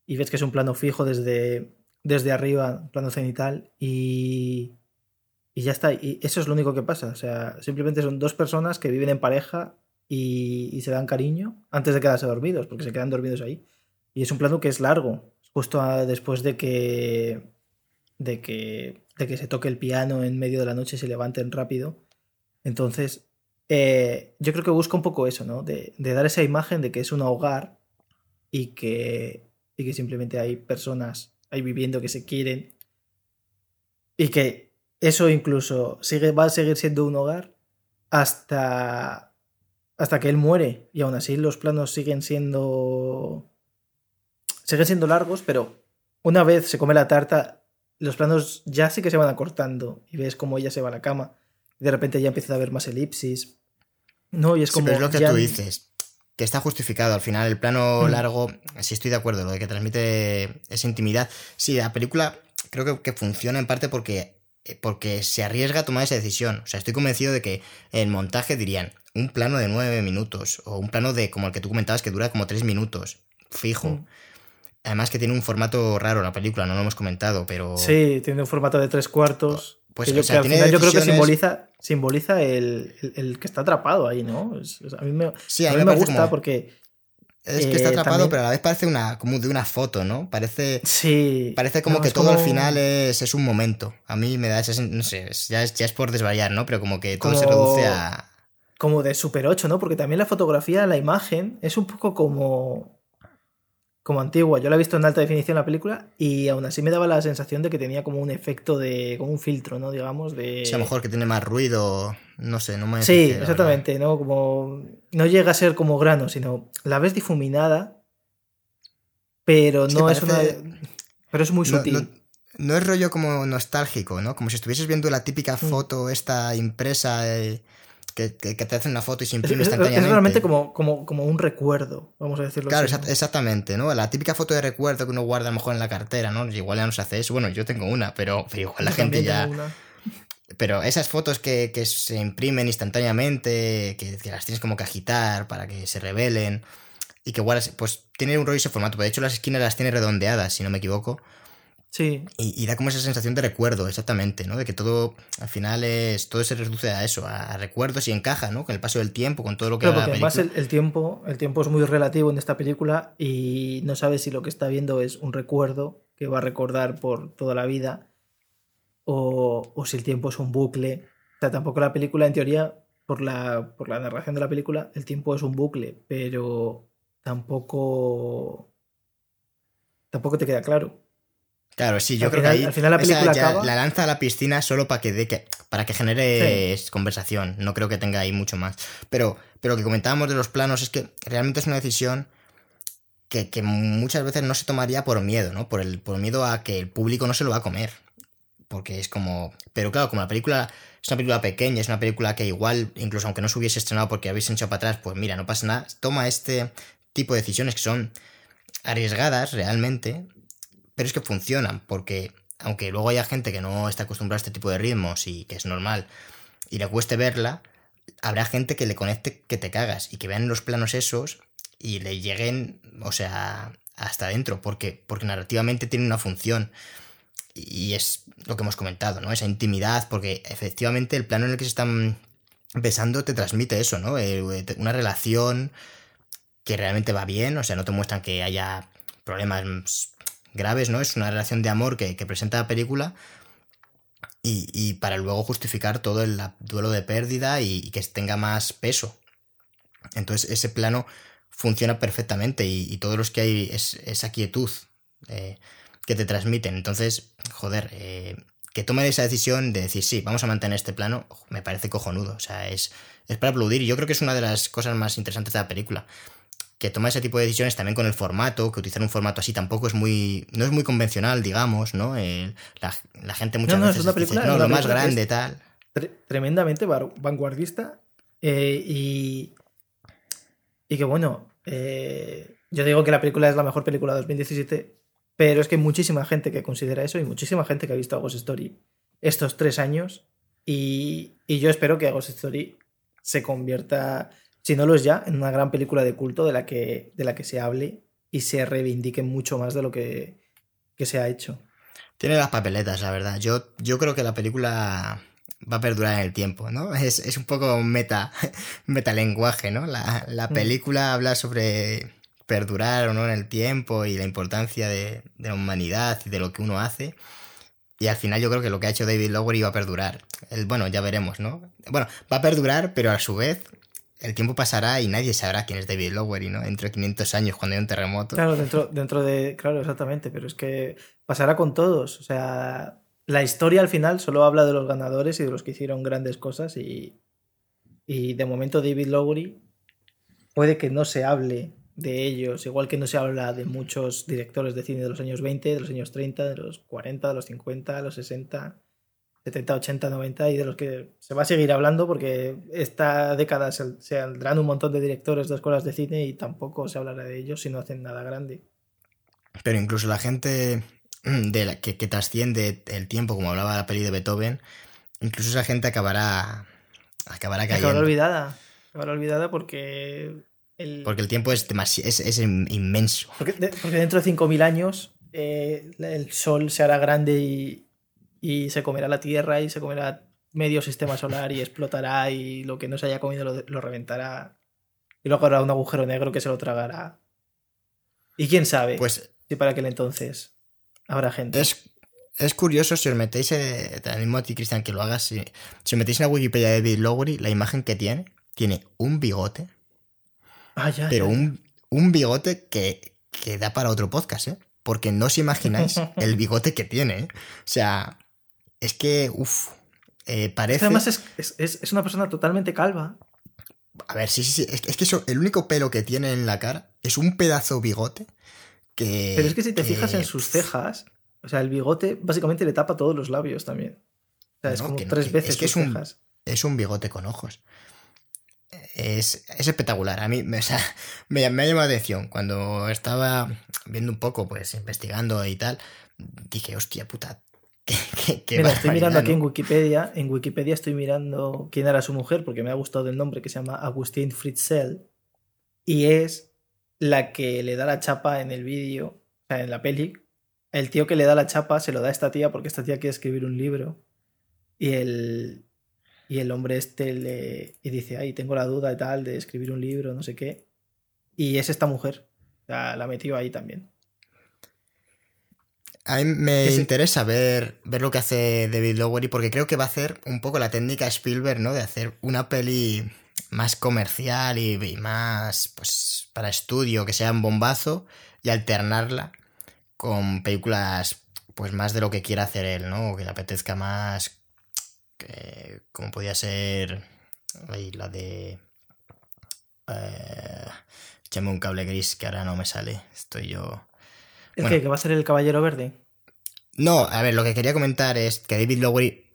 Speaker 2: Y ves que es un plano fijo desde, desde arriba, plano cenital, y, y ya está. Y eso es lo único que pasa. O sea, simplemente son dos personas que viven en pareja y, y, se dan cariño antes de quedarse dormidos, porque se quedan dormidos ahí. Y es un plano que es largo justo después de que, de que, de que se toque el piano en medio de la noche se levanten rápido. Entonces, eh, yo creo que busca un poco eso, ¿no? De, de, dar esa imagen de que es un hogar y que, y que simplemente hay personas ahí viviendo que se quieren y que eso incluso sigue, va a seguir siendo un hogar hasta, hasta que él muere y aún así los planos siguen siendo siguen siendo largos, pero una vez se come la tarta, los planos ya sí que se van acortando y ves cómo ella se va a la cama. Y de repente ya empieza a haber más elipsis. No, y es como.
Speaker 1: es lo que tú dices, que está justificado. Al final, el plano mm. largo, sí estoy de acuerdo, lo de que transmite esa intimidad. Sí, la película creo que, que funciona en parte porque, porque se arriesga a tomar esa decisión. O sea, estoy convencido de que en montaje dirían un plano de nueve minutos o un plano de como el que tú comentabas que dura como tres minutos, fijo. Mm. Además que tiene un formato raro la película, no lo hemos comentado, pero...
Speaker 2: Sí, tiene un formato de tres cuartos. Pues yo, yo creo que simboliza, simboliza el, que está atrapado ahí, ¿no? a mí me, sí, a mí, me, gusta porque...
Speaker 1: Es que está eh, atrapado, pero a la vez parece una, como de una foto, ¿no? Parece. Sí. Parece como que todo al final es, es, un momento. A mí me da ese. No sé, ya es, ya es por desvariar, ¿no? Pero como que todo se reduce a.
Speaker 2: Como de Super 8, ¿no? Porque también la fotografía, la imagen, es un poco como como antigua. Yo la he visto en alta definición la película y aún así me daba la sensación de que tenía como un efecto de. como un filtro, ¿no? Digamos, de.
Speaker 1: Sí, a lo mejor que tiene más ruido. No sé, no me.
Speaker 2: Sí, exactamente, ¿no? Como. No llega a ser como grano, sino la ves difuminada, pero no es una. Pero es muy sutil.
Speaker 1: No, es rollo como nostálgico, ¿no? Como si estuvieses viendo la típica mm. foto, esta impresa. Eh, que, te hacen una foto y se imprime instantáneamente.
Speaker 2: Es realmente como, como, como un recuerdo, vamos a decirlo
Speaker 1: claro, así. Claro, exactamente, ¿no? La típica foto de recuerdo que uno guarda a lo mejor en la cartera, ¿no? Igual ya no se hace eso. Bueno, yo tengo una, pero, igual la gente ya. Pero esas fotos que, se imprimen instantáneamente, que, las tienes como que agitar para que se revelen y que igual, pues tiene un rollo ese formato. De hecho, las esquinas las tiene redondeadas, si no me equivoco.
Speaker 2: Sí.
Speaker 1: Y, da como esa sensación de recuerdo, exactamente, ¿no? De que todo, al final, es todo se reduce a eso, a recuerdos y encaja, ¿no? Con el paso del tiempo, con todo lo que...
Speaker 2: Claro, porque además el, tiempo, el tiempo es muy relativo en esta película y no sabes si lo que está viendo es un recuerdo que va a recordar por toda la vida o, o si el tiempo es un bucle. O sea, tampoco la película, en teoría, por la, por la narración de la película, el tiempo es un bucle, pero tampoco... Tampoco te queda claro.
Speaker 1: Claro, sí, yo creo que ahí al final la, película la lanza a la piscina solo para que, de que, para que genere conversación. No creo que tenga ahí mucho más. Pero, pero lo que comentábamos de los planos es que realmente es una decisión que, muchas veces no se tomaría por miedo, ¿no? Por, el, por miedo a que el público no se lo va a comer. Porque es como. Pero claro, como la película es una película pequeña, es una película que igual, incluso aunque no se hubiese estrenado porque habéis echado para atrás, pues mira, no pasa nada. Toma este tipo de decisiones que son arriesgadas realmente, pero es que funcionan, porque aunque luego haya gente que no está acostumbrada a este tipo de ritmos y que es normal y le cueste verla, habrá gente que le conecte que te cagas y que vean los planos esos y le lleguen, o sea, hasta adentro, porque, porque narrativamente tiene una función. Y es lo que hemos comentado, ¿no? Esa intimidad, porque efectivamente el plano en el que se están besando te transmite eso, ¿no? Eh, una relación que realmente va bien, o sea, no te muestran que haya problemas graves, ¿no? Es una relación de amor que, presenta la película y, para luego justificar todo el duelo de pérdida y, que tenga más peso. Entonces ese plano funciona perfectamente y, todos los que hay es esa quietud eh, que te transmiten. Entonces, joder, eh, que tomen esa decisión de decir, sí, vamos a mantener este plano, me parece cojonudo. O sea, es, es para aplaudir. Yo creo que es una de las cosas más interesantes de la película que toma ese tipo de decisiones también con el formato, que utilizar un formato así tampoco es muy, no es muy convencional, digamos, ¿no? la, gente muchas veces dice, no, lo más grande, tal.
Speaker 2: tremendamente vanguardista eh, y, y que bueno, eh, yo digo que la película es la mejor película de 2017, pero es que hay muchísima gente que considera eso y muchísima gente que ha visto Ghost Story estos tres años y, y yo espero que Ghost Story se convierta si no lo es ya, en una gran película de culto de la que, de la que se hable y se reivindique mucho más de lo que, se ha hecho.
Speaker 1: Tiene las papeletas, la verdad. Yo, yo creo que la película va a perdurar en el tiempo, ¿no? Es, un poco meta, metalenguaje, ¿no? La, mm. película habla sobre perdurar o no en el tiempo y la importancia de, de, la humanidad y de lo que uno hace. Y al final yo creo que lo que ha hecho David Lowery iba a perdurar. El, bueno, ya veremos, ¿no? Bueno, va a perdurar, pero a su vez el tiempo pasará y nadie sabrá quién es David Lowery, ¿no? Entre 500 años cuando hay un terremoto.
Speaker 2: Claro, dentro, dentro de... Claro, exactamente, pero es que pasará con todos. O sea, la historia al final solo habla de los ganadores y de los que hicieron grandes cosas y, y de momento David Lowery puede que no se hable de ellos, igual que no se habla de muchos directores de cine de los años 20, de los años 30, de los 40, de los 50, de los 60, 70, 80, 90 y de los que se va a seguir hablando porque esta década se saldrán un montón de directores de escuelas de cine y tampoco se hablará de ellos si no hacen nada grande.
Speaker 1: Pero incluso la gente de la, que, que trasciende el tiempo, como hablaba la peli de Beethoven, incluso esa gente acabará acabará cayendo.
Speaker 2: Acabará olvidada. Acabará olvidada porque el...
Speaker 1: Porque el tiempo es, es, es inmenso.
Speaker 2: Porque, de, porque, dentro de 5.000 años eh, el Sol se hará grande y, y, se comerá la Tierra y se comerá medio sistema solar y explotará y lo que no se haya comido lo, lo reventará. Y luego habrá un agujero negro que se lo tragará. Y quién sabe
Speaker 1: pues,
Speaker 2: si para aquel entonces habrá gente.
Speaker 1: Es, es curioso si os metéis, eh, te animo a ti, Cristian, que lo hagas. Si, si os metéis en la Wikipedia de David Lowery, la imagen que tiene, tiene un bigote
Speaker 2: Ah, ya,
Speaker 1: pero
Speaker 2: ya,
Speaker 1: Un, un, bigote que, que, da para otro podcast, ¿eh? Porque no os imagináis el bigote que tiene, ¿eh? O sea, es que, uff, eh, parece...
Speaker 2: Además es, es, es, una persona totalmente calva.
Speaker 1: A ver, sí, sí, sí. Es, es que eso, el único pelo que tiene en la cara es un pedazo bigote que...
Speaker 2: Pero es que si te que... fijas en sus cejas, o sea, el bigote básicamente le tapa todos los labios también. O sea, es como
Speaker 1: que,
Speaker 2: tres veces
Speaker 1: es que es un, cejas. es un bigote con ojos es, es, espectacular. A mí o sea, me, me, ha llamado la atención. Cuando estaba viendo un poco, pues investigando y tal, dije, hostia puta. ¿Qué, qué, qué
Speaker 2: Mira, estoy mirando aquí en Wikipedia. En Wikipedia estoy mirando quién era su mujer, porque me ha gustado el nombre que se llama Agustín Fritzel. Y es la que le da la chapa en el vídeo, o sea, en la peli. El tío que le da la chapa se lo da a esta tía porque esta tía quiere escribir un libro. Y el, y el hombre este le y dice, ay, tengo la duda y tal de escribir un libro, no sé qué. Y es esta mujer. Sea, la metió ahí también.
Speaker 1: A mí me sí. interesa ver, ver lo que hace David Lowery porque creo que va a hacer un poco la técnica Spielberg, ¿no? De hacer una peli más comercial y, y más, pues, para estudio, que sea un bombazo y alternarla con películas, pues, más de lo que quiera hacer él, ¿no? O que le apetezca más que, como podía ser ahí, la de eh, échame un cable gris que ahora no me sale estoy yo
Speaker 2: ¿El bueno, qué? ¿Que va a ser el caballero verde?
Speaker 1: No, a ver, lo que quería comentar es que David Lowery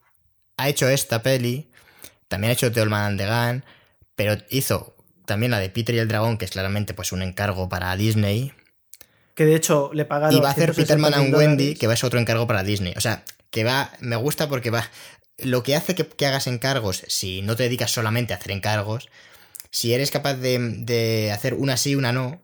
Speaker 1: ha hecho esta peli, también ha hecho The Old Man and the Gun, pero hizo también la de Peter y el Dragón, que es claramente pues un encargo para Disney.
Speaker 2: Que de hecho le pagaron.
Speaker 1: Y va a hacer Peterman and Wendy, que va a ser otro encargo para Disney. O sea, que va, me gusta porque va, lo que hace que, que, hagas encargos, si no te dedicas solamente a hacer encargos, si eres capaz de, de, hacer una sí, una no,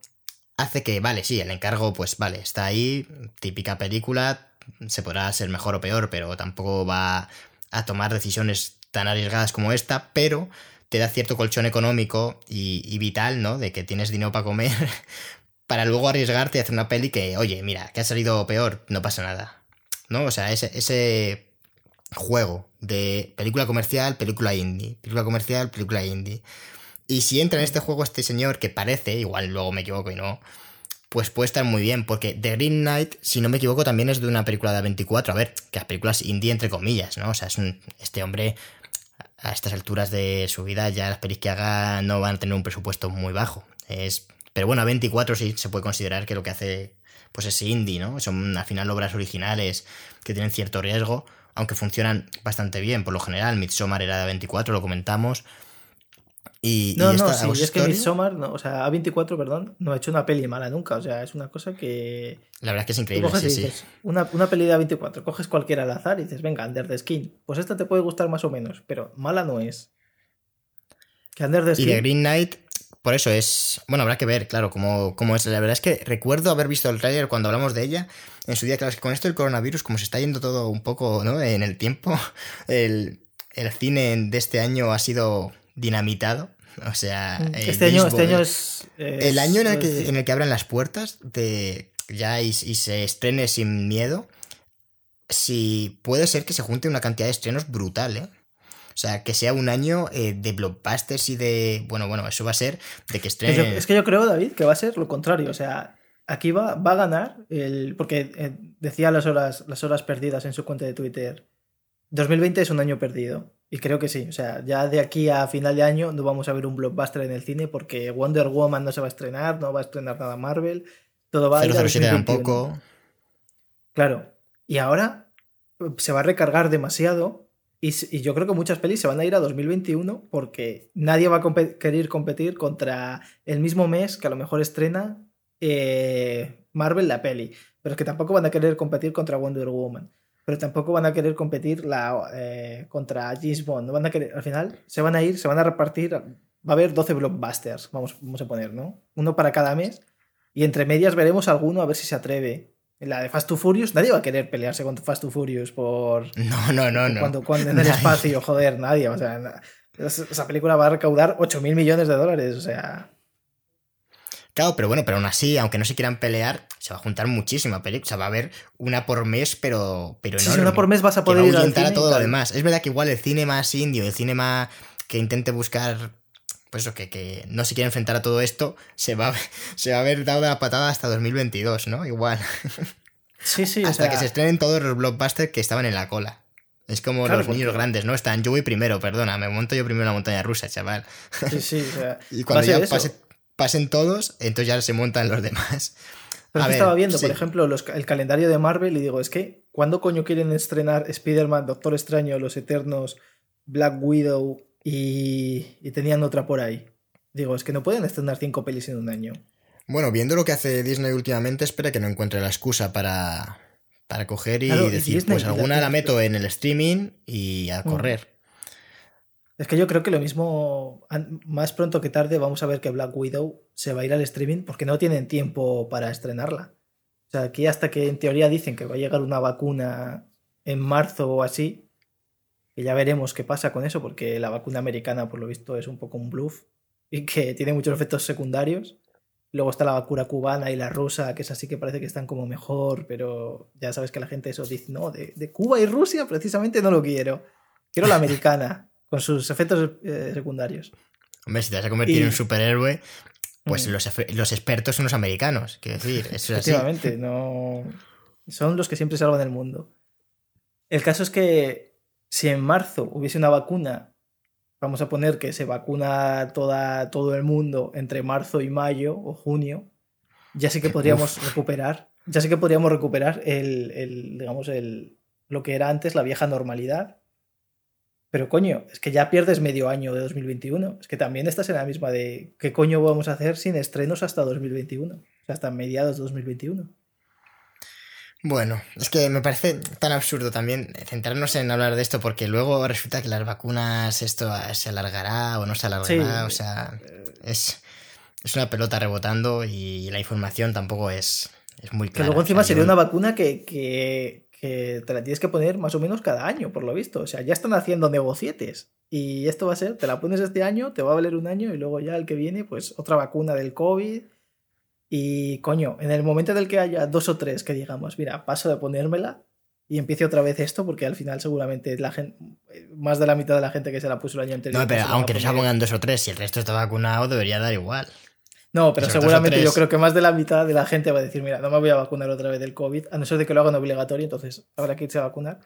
Speaker 1: hace que, vale, sí, el encargo, pues vale, está ahí, típica película, se podrá ser mejor o peor, pero tampoco va a tomar decisiones tan arriesgadas como esta, pero te da cierto colchón económico y, vital, ¿no? De que tienes dinero para comer, para luego arriesgarte y hacer una peli que, oye, mira, que ha salido peor, no pasa nada. ¿No? O sea, ese, ese juego de película comercial, película indie, película comercial, película indie. Y si entra en este juego este señor que parece, igual luego me equivoco y no, pues puede estar muy bien, porque The Green Knight, si no me equivoco, también es de una película de 24. A ver, que las películas indie entre comillas, ¿no? O sea, es un, este hombre a estas alturas de su vida ya las pelis que haga no van a tener un presupuesto muy bajo. Es, pero bueno, a 24 sí se puede considerar que lo que hace pues es indie, ¿no? Son al final obras originales que tienen cierto riesgo aunque funcionan bastante bien. Por lo general, Midsommar era de 24, lo comentamos. Y,
Speaker 2: no,
Speaker 1: y
Speaker 2: no, sí, es que Midsommar, no, o sea, A24, perdón, no ha hecho una peli mala nunca. O sea, es una cosa que.
Speaker 1: La verdad es que es increíble. Sí,
Speaker 2: dices,
Speaker 1: sí.
Speaker 2: Una, una peli de A24, coges cualquiera al azar y dices, venga, Under the Skin. Pues esta te puede gustar más o menos, pero mala no es.
Speaker 1: Que Under the Skin. Y The Green Knight, por eso es. Bueno, habrá que ver, claro, cómo, cómo es. La verdad es que recuerdo haber visto el tráiler cuando hablamos de ella. En su día, claro, es que con esto del coronavirus, como se está yendo todo un poco ¿no? en el tiempo, el, el cine de este año ha sido dinamitado. O sea,
Speaker 2: este año, este año es,
Speaker 1: es, El año en el, que, en el que abran las puertas de ya y, y se estrene sin miedo. si puede ser que se junte una cantidad de estrenos brutal, ¿eh? O sea, que sea un año eh, de blockbusters y de. Bueno, bueno, eso va a ser de que estrenen.
Speaker 2: Es, que yo creo, David, que va a ser lo contrario. O sea, aquí va, va a ganar el. Porque eh, decía las horas, las horas perdidas en su cuenta de Twitter. 2020 es un año perdido. Y creo que sí. O sea, ya de aquí a final de año no vamos a ver un blockbuster en el cine porque Wonder Woman no se va a estrenar, no va a estrenar nada Marvel. Todo va a ir a
Speaker 1: tampoco.
Speaker 2: Claro. Y ahora eh, se va a recargar demasiado y, yo creo que muchas pelis se van a ir a 2021 porque nadie va a querer competir contra el mismo mes que a lo mejor estrena eh, Marvel la peli. Pero es que tampoco van a querer competir contra Wonder Woman. Pero tampoco van a querer competir la, eh, contra James Bond. No van a querer, al final se van a ir, se van a repartir. Va a haber 12 blockbusters, vamos, vamos a poner, ¿no? Uno para cada mes. Y entre medias veremos alguno a ver si se atreve en la de Fast to Furious, nadie va a querer pelearse con Fast to Furious por.
Speaker 1: No, no, no, no.
Speaker 2: Cuando, cuando en el espacio, joder, nadie. O sea, esa película va a recaudar 8 mil millones de dólares, o sea.
Speaker 1: Claro, pero bueno, pero aún así, aunque no se quieran pelear, se va a juntar muchísima película. O sea, va a haber una por mes, pero, pero
Speaker 2: enorme. una por mes vas a poder ir
Speaker 1: al cine a todo lo demás. Es verdad que igual el cine más indio, el cine más que intente buscar pues eso, que, que, no se quiere enfrentar a todo esto, se va, se va a haber dado la patada hasta 2022, ¿no? Igual.
Speaker 2: Sí, sí.
Speaker 1: hasta que se estrenen todos los blockbusters que estaban en la cola. Es como los niños grandes, ¿no? Están, yo voy primero, perdona, me monto yo primero en la montaña rusa, chaval.
Speaker 2: Sí, sí, o sea,
Speaker 1: y cuando ya pasen todos, entonces ya se montan los demás.
Speaker 2: Pero estaba viendo, por ejemplo, el calendario de Marvel y digo, es que, ¿cuándo coño quieren estrenar Spider-Man, Doctor Extraño, Los Eternos, Black Widow y, tenían otra por ahí. Digo, es que no pueden estrenar cinco pelis en un año.
Speaker 1: Bueno, viendo lo que hace Disney últimamente, espera que no encuentre la excusa para, para coger y decir, pues alguna la, meto en el streaming y a mm. correr.
Speaker 2: Es que yo creo que lo mismo, más pronto que tarde, vamos a ver que Black Widow se va a ir al streaming porque no tienen tiempo para estrenarla. O sea, aquí hasta que en teoría dicen que va a llegar una vacuna en marzo o así, que ya veremos qué pasa con eso, porque la vacuna americana, por lo visto, es un poco un bluff y que tiene muchos efectos secundarios. Luego está la vacuna cubana y la rusa, que es así que parece que están como mejor, pero ya sabes que la gente eso dice, no, de, Cuba y Rusia precisamente no lo quiero. Quiero la americana, con sus efectos eh, secundarios.
Speaker 1: Hombre, si te vas a convertir en un superhéroe, pues mm. los, expertos son los americanos, quiero decir. Eso es
Speaker 2: Efectivamente, no. Son los que siempre salvan el mundo. El caso es que si en marzo hubiese una vacuna, vamos a poner que se vacuna toda, todo el mundo entre marzo y mayo o junio, ya sí que podríamos recuperar, ya sí que podríamos recuperar el, digamos, el, lo que era antes la vieja normalidad. Pero coño, es que ya pierdes medio año de 2021. Es que también estás en la misma de qué coño vamos a hacer sin estrenos hasta 2021. O sea, hasta mediados de 2021.
Speaker 1: Bueno, es que me parece tan absurdo también centrarnos en hablar de esto porque luego resulta que las vacunas esto se alargará o no se alargará, o sea, es, es, una pelota rebotando y la información tampoco es, es muy clara.
Speaker 2: Que luego encima sería una vacuna que, que, que, te la tienes que poner más o menos cada año, por lo visto. O sea, ya están haciendo negocietes y esto va a ser, te la pones este año, te va a valer un año y luego ya el que viene, pues otra vacuna del COVID y coño, en el momento en el que haya dos o tres que digamos, mira, paso de ponérmela y empiece otra vez esto, porque al final seguramente la gente, más de la mitad de la gente que se la puso el año anterior.
Speaker 1: No, pero aunque no se pongan dos o tres, si el resto está vacunado, debería dar igual.
Speaker 2: No, pero seguramente yo creo que más de la mitad de la gente va a decir, mira, no me voy a vacunar otra vez del COVID, a no ser de que lo hagan obligatorio, entonces habrá que irse a vacunar.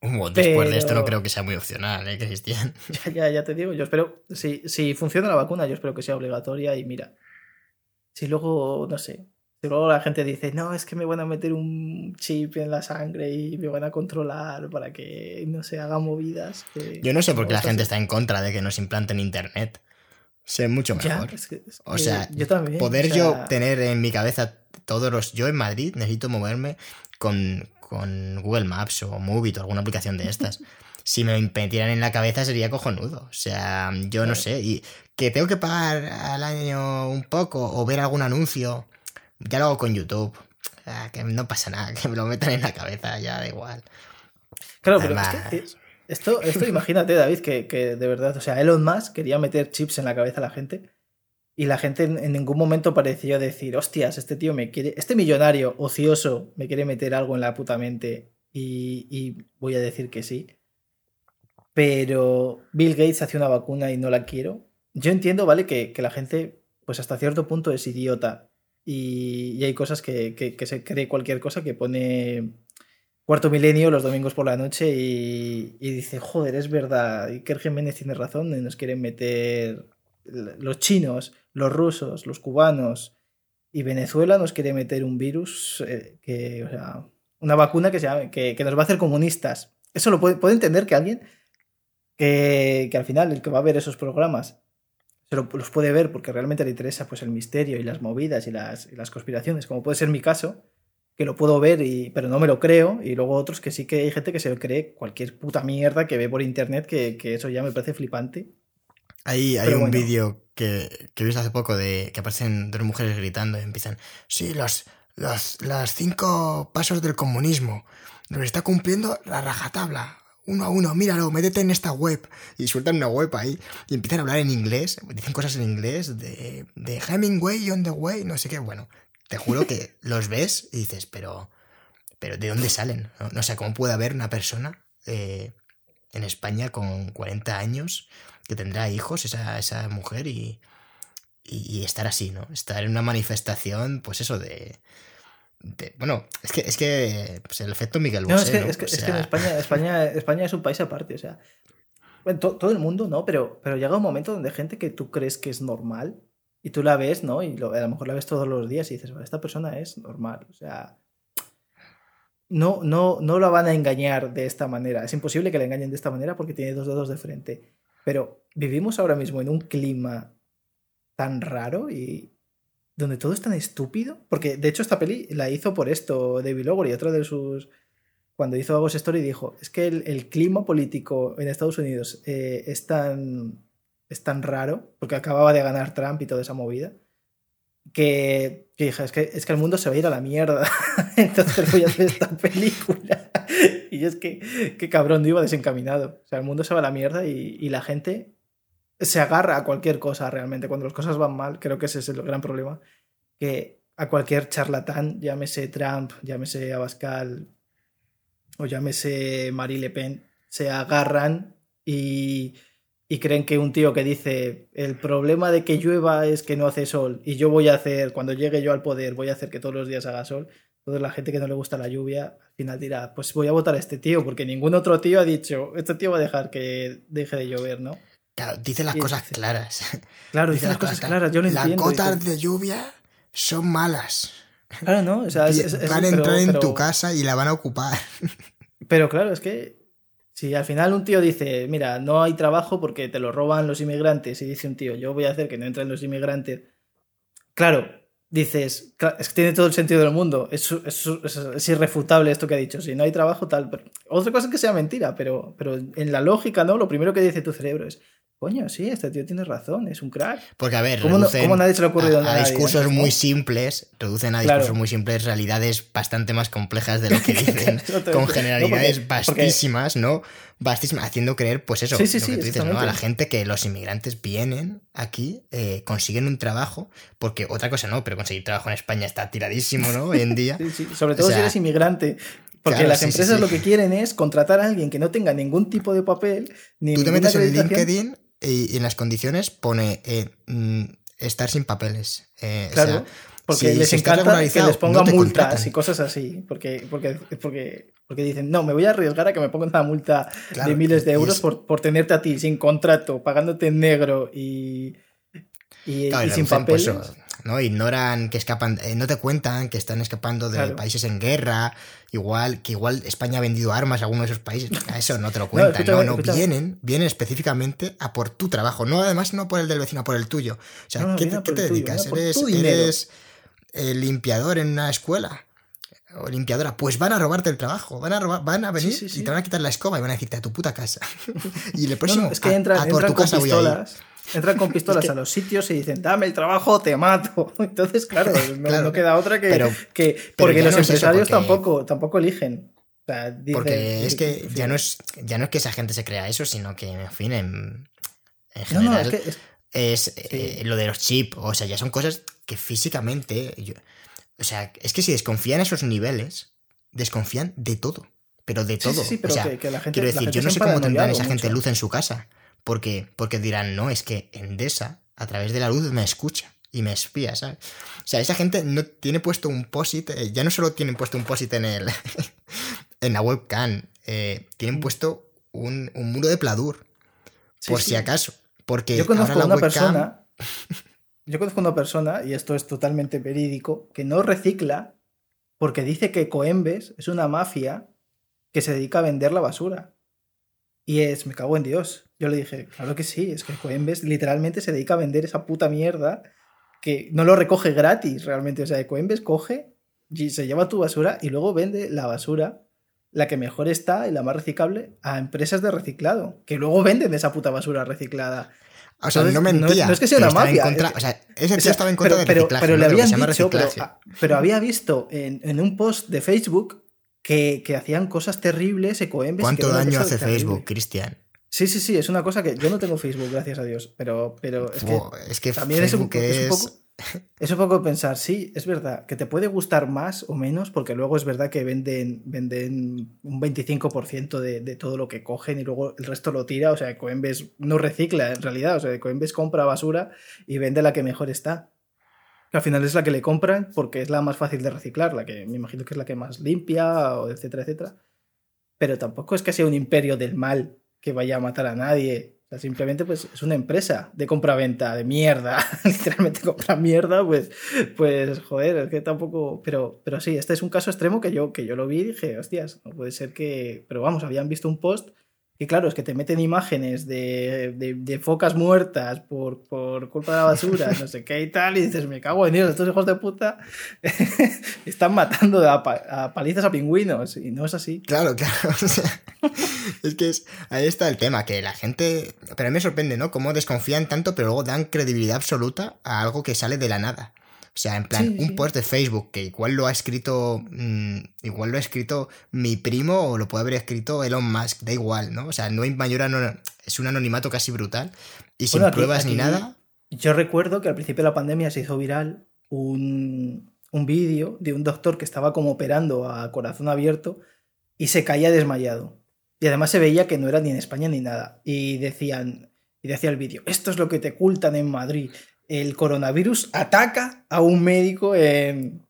Speaker 1: después de esto no creo que sea muy opcional, ¿eh, Cristian?
Speaker 2: Ya, ya, ya te digo, yo espero, si, si funciona la vacuna, yo espero que sea obligatoria y mira, si luego, no sé, si luego la gente dice, no, es que me van a meter un chip en la sangre y me van a controlar para que no se hagan movidas.
Speaker 1: Yo no sé por qué la gente está en contra de que nos implanten internet. Sé mucho mejor. o sea, yo también, poder yo tener en mi cabeza todos los. Yo en Madrid necesito moverme con, con Google Maps o Movit o alguna aplicación de estas. si me metieran en la cabeza sería cojonudo. O sea, yo no sé. Y que tengo que pagar al año un poco o ver algún anuncio, ya lo hago con YouTube. que no pasa nada, que me lo metan en la cabeza, ya da igual.
Speaker 2: Claro, pero esto, esto imagínate, David, que, que, de verdad, o sea, Elon Musk quería meter chips en la cabeza a la gente y la gente en, ningún momento pareció decir, hostias, este tío me quiere, este millonario ocioso me quiere meter algo en la puta mente y, voy a decir que sí. Pero Bill Gates hace una vacuna y no la quiero. Yo entiendo, ¿vale? Que, la gente, pues hasta cierto punto es idiota. Y, hay cosas que, que, se cree cualquier cosa que pone cuarto milenio los domingos por la noche y, dice, joder, es verdad, Iker Jiménez tiene razón, nos quieren meter los chinos, los rusos, los cubanos y Venezuela nos quiere meter un virus, eh, que, o sea, una vacuna que, se que, nos va a hacer comunistas. Eso lo puede, entender que alguien que, al final el que va a ver esos programas se los puede ver porque realmente le interesa pues el misterio y las movidas y las, y las conspiraciones, como puede ser mi caso, que lo puedo ver, y, pero no me lo creo, y luego otros que sí que hay gente que se lo cree cualquier puta mierda que ve por internet, que, eso ya me parece flipante.
Speaker 1: Hay, hay un vídeo que, que he visto hace poco de que aparecen dos mujeres gritando y empiezan, sí, los, los, las cinco pasos del comunismo, nos está cumpliendo la rajatabla. Uno a uno, míralo, métete en esta web. Y sueltan una web ahí y empiezan a hablar en inglés, dicen cosas en inglés de, de Hemingway on the way, no sé qué, bueno. Te juro que los ves y dices, pero, pero ¿de dónde salen? No, sé, ¿cómo puede haber una persona eh, en España con 40 años que tendrá hijos, esa, esa mujer, y, y, estar así, ¿no? Estar en una manifestación, pues eso, de... bueno, es que, es que pues el efecto Miguel Bosé,
Speaker 2: no, es que, es que, es que en España, España, España es un país aparte, o sea, todo el mundo, ¿no? Pero, pero llega un momento donde gente que tú crees que es normal, y tú la ves, ¿no? Y a lo mejor la ves todos los días y dices, esta persona es normal. O sea, no, no, no la van a engañar de esta manera. Es imposible que la engañen de esta manera porque tiene dos dedos de frente. Pero vivimos ahora mismo en un clima tan raro y donde todo es tan estúpido. Porque de hecho esta peli la hizo por esto David Lowery, otro de sus... Cuando hizo Agos Story dijo, es que el, clima político en Estados Unidos eh, es tan es tan raro, porque acababa de ganar Trump y toda esa movida, que, dije, es que, es que el mundo se va a ir a la mierda, entonces voy a hacer esta película. y es que, qué cabrón, iba desencaminado. O sea, el mundo se va a la mierda y, la gente se agarra a cualquier cosa realmente. Cuando las cosas van mal, creo que ese es el gran problema, que a cualquier charlatán, llámese Trump, llámese Abascal o llámese Marie Le Pen, se agarran y y creen que un tío que dice el problema de que llueva es que no hace sol y yo voy a hacer, cuando llegue yo al poder, voy a hacer que todos los días haga sol, toda la gente que no le gusta la lluvia al final dirá, pues voy a votar a este tío porque ningún otro tío ha dicho, este tío va a dejar que deje de llover, ¿no?
Speaker 1: Claro, dice las cosas claras.
Speaker 2: Claro, dice, las cosas claras, yo lo
Speaker 1: Las gotas de lluvia son malas.
Speaker 2: Claro, ¿no? O sea,
Speaker 1: van a entrar en tu casa y la van a ocupar.
Speaker 2: Pero claro, es que si al final un tío dice, mira, no hay trabajo porque te lo roban los inmigrantes, y dice un tío, yo voy a hacer que no entren los inmigrantes, claro, dices, es que tiene todo el sentido del mundo, es, es, irrefutable esto que ha dicho, si no hay trabajo, tal. otra cosa es que sea mentira, pero, pero en la lógica, ¿no? Lo primero que dice tu cerebro es, Coño, sí, este tío tiene razón, es un crack.
Speaker 1: Porque, a ver,
Speaker 2: ¿cómo, nadie se le ha ocurrido
Speaker 1: a, a discursos muy simples, reducen a discursos muy simples realidades bastante más complejas de lo que dicen, con generalidades vastísimas, ¿no? Vastísimas, haciendo creer, pues eso, lo que tú dices, ¿no? A la gente que los inmigrantes vienen aquí, eh, consiguen un trabajo, porque otra cosa no, pero conseguir trabajo en España está tiradísimo, ¿no? Hoy en día.
Speaker 2: Sobre todo si eres inmigrante. Porque las empresas lo que quieren es contratar a alguien que no tenga ningún tipo de papel, ni
Speaker 1: Tú te metes en LinkedIn y, en las condiciones pone eh, mm, estar sin papeles. Eh, claro.
Speaker 2: porque les encanta que les pongan multas y cosas así. Porque, porque, porque, porque dicen, no, me voy a arriesgar a que me pongan una multa de miles de euros por, por, tenerte a ti sin contrato, pagándote en negro y, y, sin papeles.
Speaker 1: ¿No? Ignoran que escapan, eh, no te cuentan que están escapando de países en guerra, igual que igual España ha vendido armas a alguno de esos países, eso no te lo cuentan, no, no, vienen, vienen específicamente a por tu trabajo, no además no por el del vecino, por el tuyo. O sea, ¿qué, te, dedicas? ¿Eres, eres el limpiador en una escuela? o limpiadora, pues van a robarte el trabajo, van a robar, van a venir y te van a quitar la escoba y van a decirte a tu puta casa. y el próximo
Speaker 2: es que entra, a, por tu casa pistolas. Entran con pistolas a los sitios y dicen, dame el trabajo, te mato. Entonces, claro, no, queda otra que. que porque los empresarios tampoco, tampoco eligen.
Speaker 1: porque es que ya no es, ya no es que esa gente se crea eso, sino que, en fin, en, general. es, eh, lo de los chips. O sea, ya son cosas que físicamente. o sea, es que si desconfían esos niveles, desconfían de todo. pero de todo.
Speaker 2: sí, sí, pero
Speaker 1: o sea,
Speaker 2: que- que la gente-
Speaker 1: quiero
Speaker 2: la
Speaker 1: decir,
Speaker 2: gente
Speaker 1: yo no sé cómo tendrán esa gente luz en su casa. Porque, porque dirán, no, es que Endesa, a través de la luz, me escucha y me espía, ¿sabes? O sea, esa gente no tiene puesto un posit, eh, ya no solo tienen puesto un posit en el en la webcam, eh, tienen
Speaker 2: Mm.
Speaker 1: puesto un, un muro de pladur,
Speaker 2: Sí,
Speaker 1: por
Speaker 2: sí.
Speaker 1: si acaso. Porque
Speaker 2: Yo conozco
Speaker 1: ahora la
Speaker 2: una
Speaker 1: webcam-
Speaker 2: persona. Yo conozco una persona, y esto es totalmente verídico, que no recicla porque dice que Coembes es una mafia que se dedica a vender la basura. Y es, me cago en Dios. Yo le dije, claro que sí, es que Coembes literalmente se dedica a vender esa puta mierda que no lo recoge gratis realmente. O sea, Coembes coge y se lleva tu basura y luego vende la basura, la que mejor está y la más reciclable, a empresas de reciclado, que luego venden esa puta basura reciclada.
Speaker 1: O sea,
Speaker 2: Entonces,
Speaker 1: no
Speaker 2: es-
Speaker 1: mentía.
Speaker 2: no es que sea una mafia,
Speaker 1: contra-
Speaker 2: es-
Speaker 1: o sea, ese tío
Speaker 2: O sea,
Speaker 1: estaba en contra
Speaker 2: pero, le habían dicho, pero había visto en, en un post de Facebook que, que hacían cosas terribles, ecoembes.
Speaker 1: ¿Cuánto daño hace. Facebook, Cristian?
Speaker 2: Sí, sí, sí, es una cosa que yo no tengo Facebook, gracias a Dios, pero, pero es que
Speaker 1: Buah, es que
Speaker 2: también es un, es un poco... Es un poco pensar, sí, es verdad, que te puede gustar más o menos, porque luego es verdad que venden, venden un 25% de, de todo lo que cogen y luego el resto lo tira, o sea, Coembes no recicla en realidad, o sea, Coembes compra basura y vende la que mejor está. Al final es la que le compran porque es la más fácil de reciclar, la que me imagino que es la que más limpia, o etcétera, etcétera. Pero tampoco es que sea un imperio del mal que vaya a matar a nadie. Simplemente pues es una empresa de compra-venta, de mierda. Literalmente compra mierda, pues, pues joder, es que tampoco. Pero, pero sí, este es un caso extremo que yo, que yo lo vi y dije, hostias, no puede ser que. Pero vamos, habían visto un post que claro, es que te meten imágenes de, de- focas muertas por, por culpa de la basura, no sé qué y tal, y dices, me cago en Dios, estos hijos de puta están matando a, a palizas a pingüinos, y no es así.
Speaker 1: Claro, claro. o sea, es que es, ahí está el tema, que la gente... Pero a mí me sorprende, ¿no? Cómo desconfían tanto, pero luego dan credibilidad absoluta a algo que sale de la nada. O sea, en plan,
Speaker 2: Sí,
Speaker 1: un post de Facebook que igual lo ha escrito. mm, igual lo ha escrito mi primo o lo puede haber escrito Elon Musk, da igual, ¿no? O sea, no hay mayor ano- es un anonimato casi brutal. Y sin
Speaker 2: Bueno, aquí-
Speaker 1: pruebas ni
Speaker 2: aquí-
Speaker 1: nada.
Speaker 2: Yo recuerdo que al principio de la pandemia se hizo viral un, un vídeo de un doctor que estaba como operando a corazón abierto y se caía desmayado. Y además se veía que no era ni en España ni nada. Y decían, y decía el vídeo, esto es lo que te ocultan en Madrid. El coronavirus ataca a un médico en,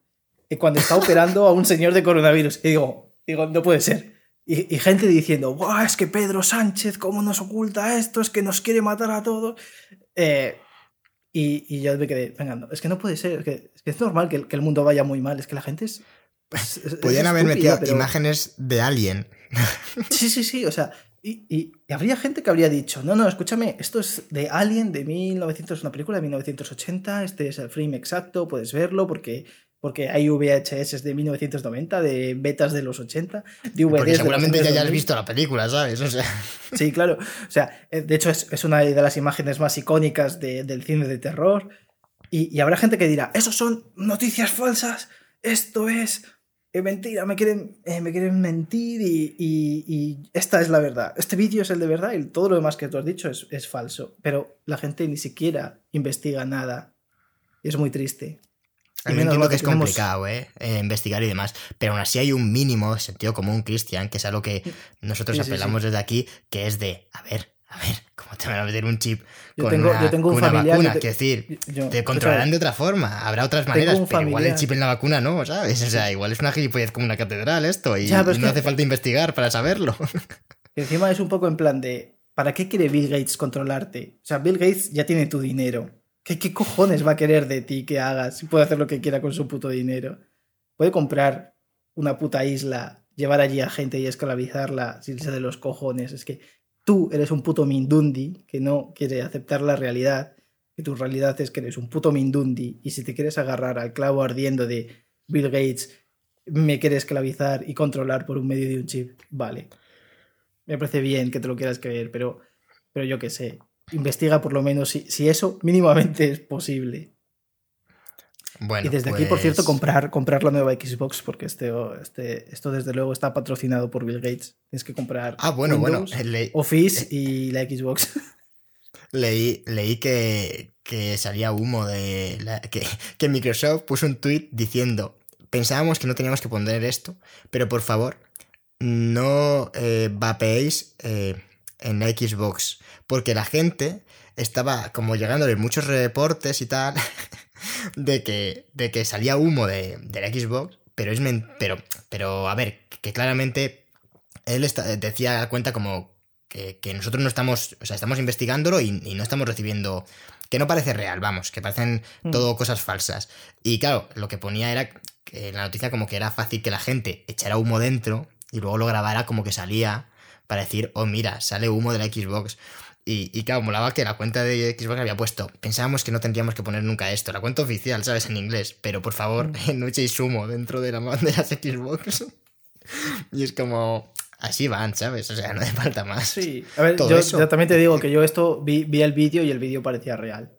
Speaker 2: en cuando está operando a un señor de coronavirus. Y digo, digo, no puede ser. Y, y gente diciendo, "Buah, es que Pedro Sánchez, ¿cómo nos oculta esto? Es que nos quiere matar a todos. Eh, y, y yo me quedé, venga, no, es que no puede ser, es que es, que es normal que el, que el mundo vaya muy mal, es que la gente es... es- es
Speaker 1: haber metido
Speaker 2: pero-
Speaker 1: imágenes de alguien.
Speaker 2: Sí, sí, sí, o sea, y, y- y habría gente que habría dicho, no, no, escúchame, esto es de Alien de 1900, una película de 1980, este es el frame exacto, puedes verlo porque, porque hay VHS de 1990, de betas de los 80, DVDs
Speaker 1: Porque
Speaker 2: de
Speaker 1: seguramente ya hayas
Speaker 2: 2000.
Speaker 1: visto la película, ¿sabes? O sea.
Speaker 2: Sí, claro. O sea, eh, de hecho es, es una de las imágenes más icónicas de- del cine de terror. Y, y habrá gente que dirá, esos son noticias falsas, esto es eh, mentira, me quieren, eh, me quieren mentir y, y- y esta es la verdad. Este vídeo es el de verdad y todo lo demás que tú has dicho es, es falso. Pero la gente ni siquiera investiga nada. Y es muy triste.
Speaker 1: Mí
Speaker 2: menos
Speaker 1: entiendo que es
Speaker 2: tenemos-
Speaker 1: complicado, ¿eh? Eh, Investigar y demás. Pero aún así hay un mínimo sentido común, Cristian, que es a lo que nosotros
Speaker 2: Sí, sí,
Speaker 1: apelamos desde aquí, que es de, a ver, a ver, ¿cómo te van a meter un chip
Speaker 2: Yo
Speaker 1: con
Speaker 2: tengo-
Speaker 1: una,
Speaker 2: yo tengo un
Speaker 1: una
Speaker 2: familiar,
Speaker 1: vacuna?
Speaker 2: te-
Speaker 1: Quiero decir,
Speaker 2: Yo-
Speaker 1: te controlarán de otra forma. Habrá otras maneras, pero igual el chip en la vacuna no, ¿sabes? O sea, igual es una gilipollez como una catedral esto y,
Speaker 2: Ya,
Speaker 1: no
Speaker 2: que-
Speaker 1: hace falta investigar para saberlo.
Speaker 2: Encima es un poco en plan de, ¿para qué quiere Bill Gates controlarte? O sea, Bill Gates ya tiene tu dinero. ¿Qué, qué cojones va a querer de ti que hagas? Si puede hacer lo que quiera con su puto dinero. Puede comprar una puta isla, llevar allí a gente y esclavizarla sin irse de los cojones. Es que tú eres un puto mindundi que no quiere aceptar la realidad. Que tu realidad es que eres un puto mindundi. Y si te quieres agarrar al clavo ardiendo de Bill Gates, me quiere esclavizar y controlar por un medio de un chip, vale. Me parece bien que te lo quieras creer, pero, pero yo qué sé. Investiga por lo menos si, si eso mínimamente es posible.
Speaker 1: Bueno,
Speaker 2: y desde aquí, por cierto,
Speaker 1: pues,
Speaker 2: comprar, comprar la nueva Xbox, porque este, este, esto desde luego está patrocinado por Bill Gates. Tienes que comprar
Speaker 1: Ah, bueno,
Speaker 2: Windows,
Speaker 1: bueno, leí,
Speaker 2: Office y la Xbox.
Speaker 1: leí, leí que, que salía humo de... la- que, que Microsoft puso un tweet diciendo, pensábamos que no teníamos que poner esto, pero por favor, no eh, vapeéis eh, en la Xbox. Porque la gente estaba como llegándole muchos reportes y tal de que, de que salía humo de, la Xbox. Pero es pero, pero a ver, que claramente él decía cuenta como que, nosotros no estamos, o sea, estamos investigándolo y, no estamos recibiendo, que no parece real, vamos, que parecen mm. todo cosas falsas. Y claro, lo que ponía era que en la noticia como que era fácil que la gente echara humo dentro y luego lo grabara como que salía para decir, oh mira, sale humo de la Xbox. Y, y claro, molaba que la cuenta de Xbox había puesto, pensábamos que no tendríamos que poner nunca esto, la cuenta oficial, ¿sabes? En inglés, pero por favor, mm. no echéis humo dentro de, la, de las Xbox. y es como, así van, ¿sabes? O sea, no hace falta más.
Speaker 2: Sí, a ver, yo, también te digo que yo esto vi, vi el vídeo y el vídeo parecía real.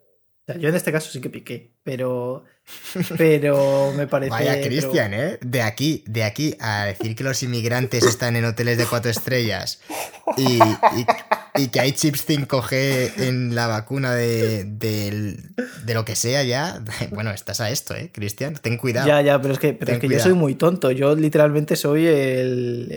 Speaker 2: O sea, yo en este caso sí que piqué, pero, pero me parece...
Speaker 1: Vaya, Cristian, ¿eh? De aquí, de aquí a decir que los inmigrantes están en hoteles de cuatro estrellas y, y que hay chips 5G en la vacuna de, de, lo que sea ya, bueno, estás a esto, ¿eh, Cristian? Ten cuidado.
Speaker 2: Ya, ya, pero es que, pero es que yo soy muy tonto. Yo literalmente soy el,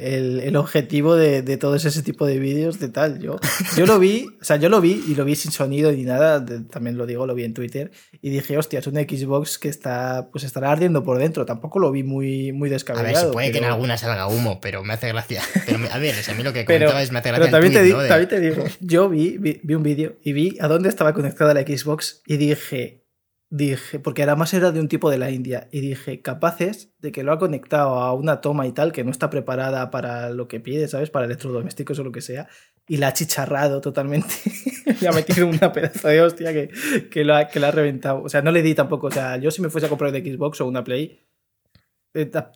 Speaker 2: el, objetivo de, de todos ese tipo de vídeos de tal. Yo, yo lo vi, o sea, yo lo vi y lo vi sin sonido ni nada, también lo digo, lo vi en Twitter y dije, hostia, es una Xbox que está, pues estará ardiendo por dentro. Tampoco lo vi muy, muy descabellado.
Speaker 1: A ver, se puede que en alguna salga humo, pero me hace gracia. Pero, a ver, a mí lo que comentabas me hace gracia.
Speaker 2: Pero también, te, digo, también te digo yo vi, vi, un vídeo y vi a dónde estaba conectada la Xbox y dije, dije, porque además era de un tipo de la India, y dije, capaces de que lo ha conectado a una toma y tal que no está preparada para lo que pide, ¿sabes? Para electrodomésticos o lo que sea, y la ha chicharrado totalmente. y ha metido una pedazo de hostia que, que, que la ha reventado. O sea, no le di tampoco, o sea, yo si me fuese a comprar de Xbox o una Play,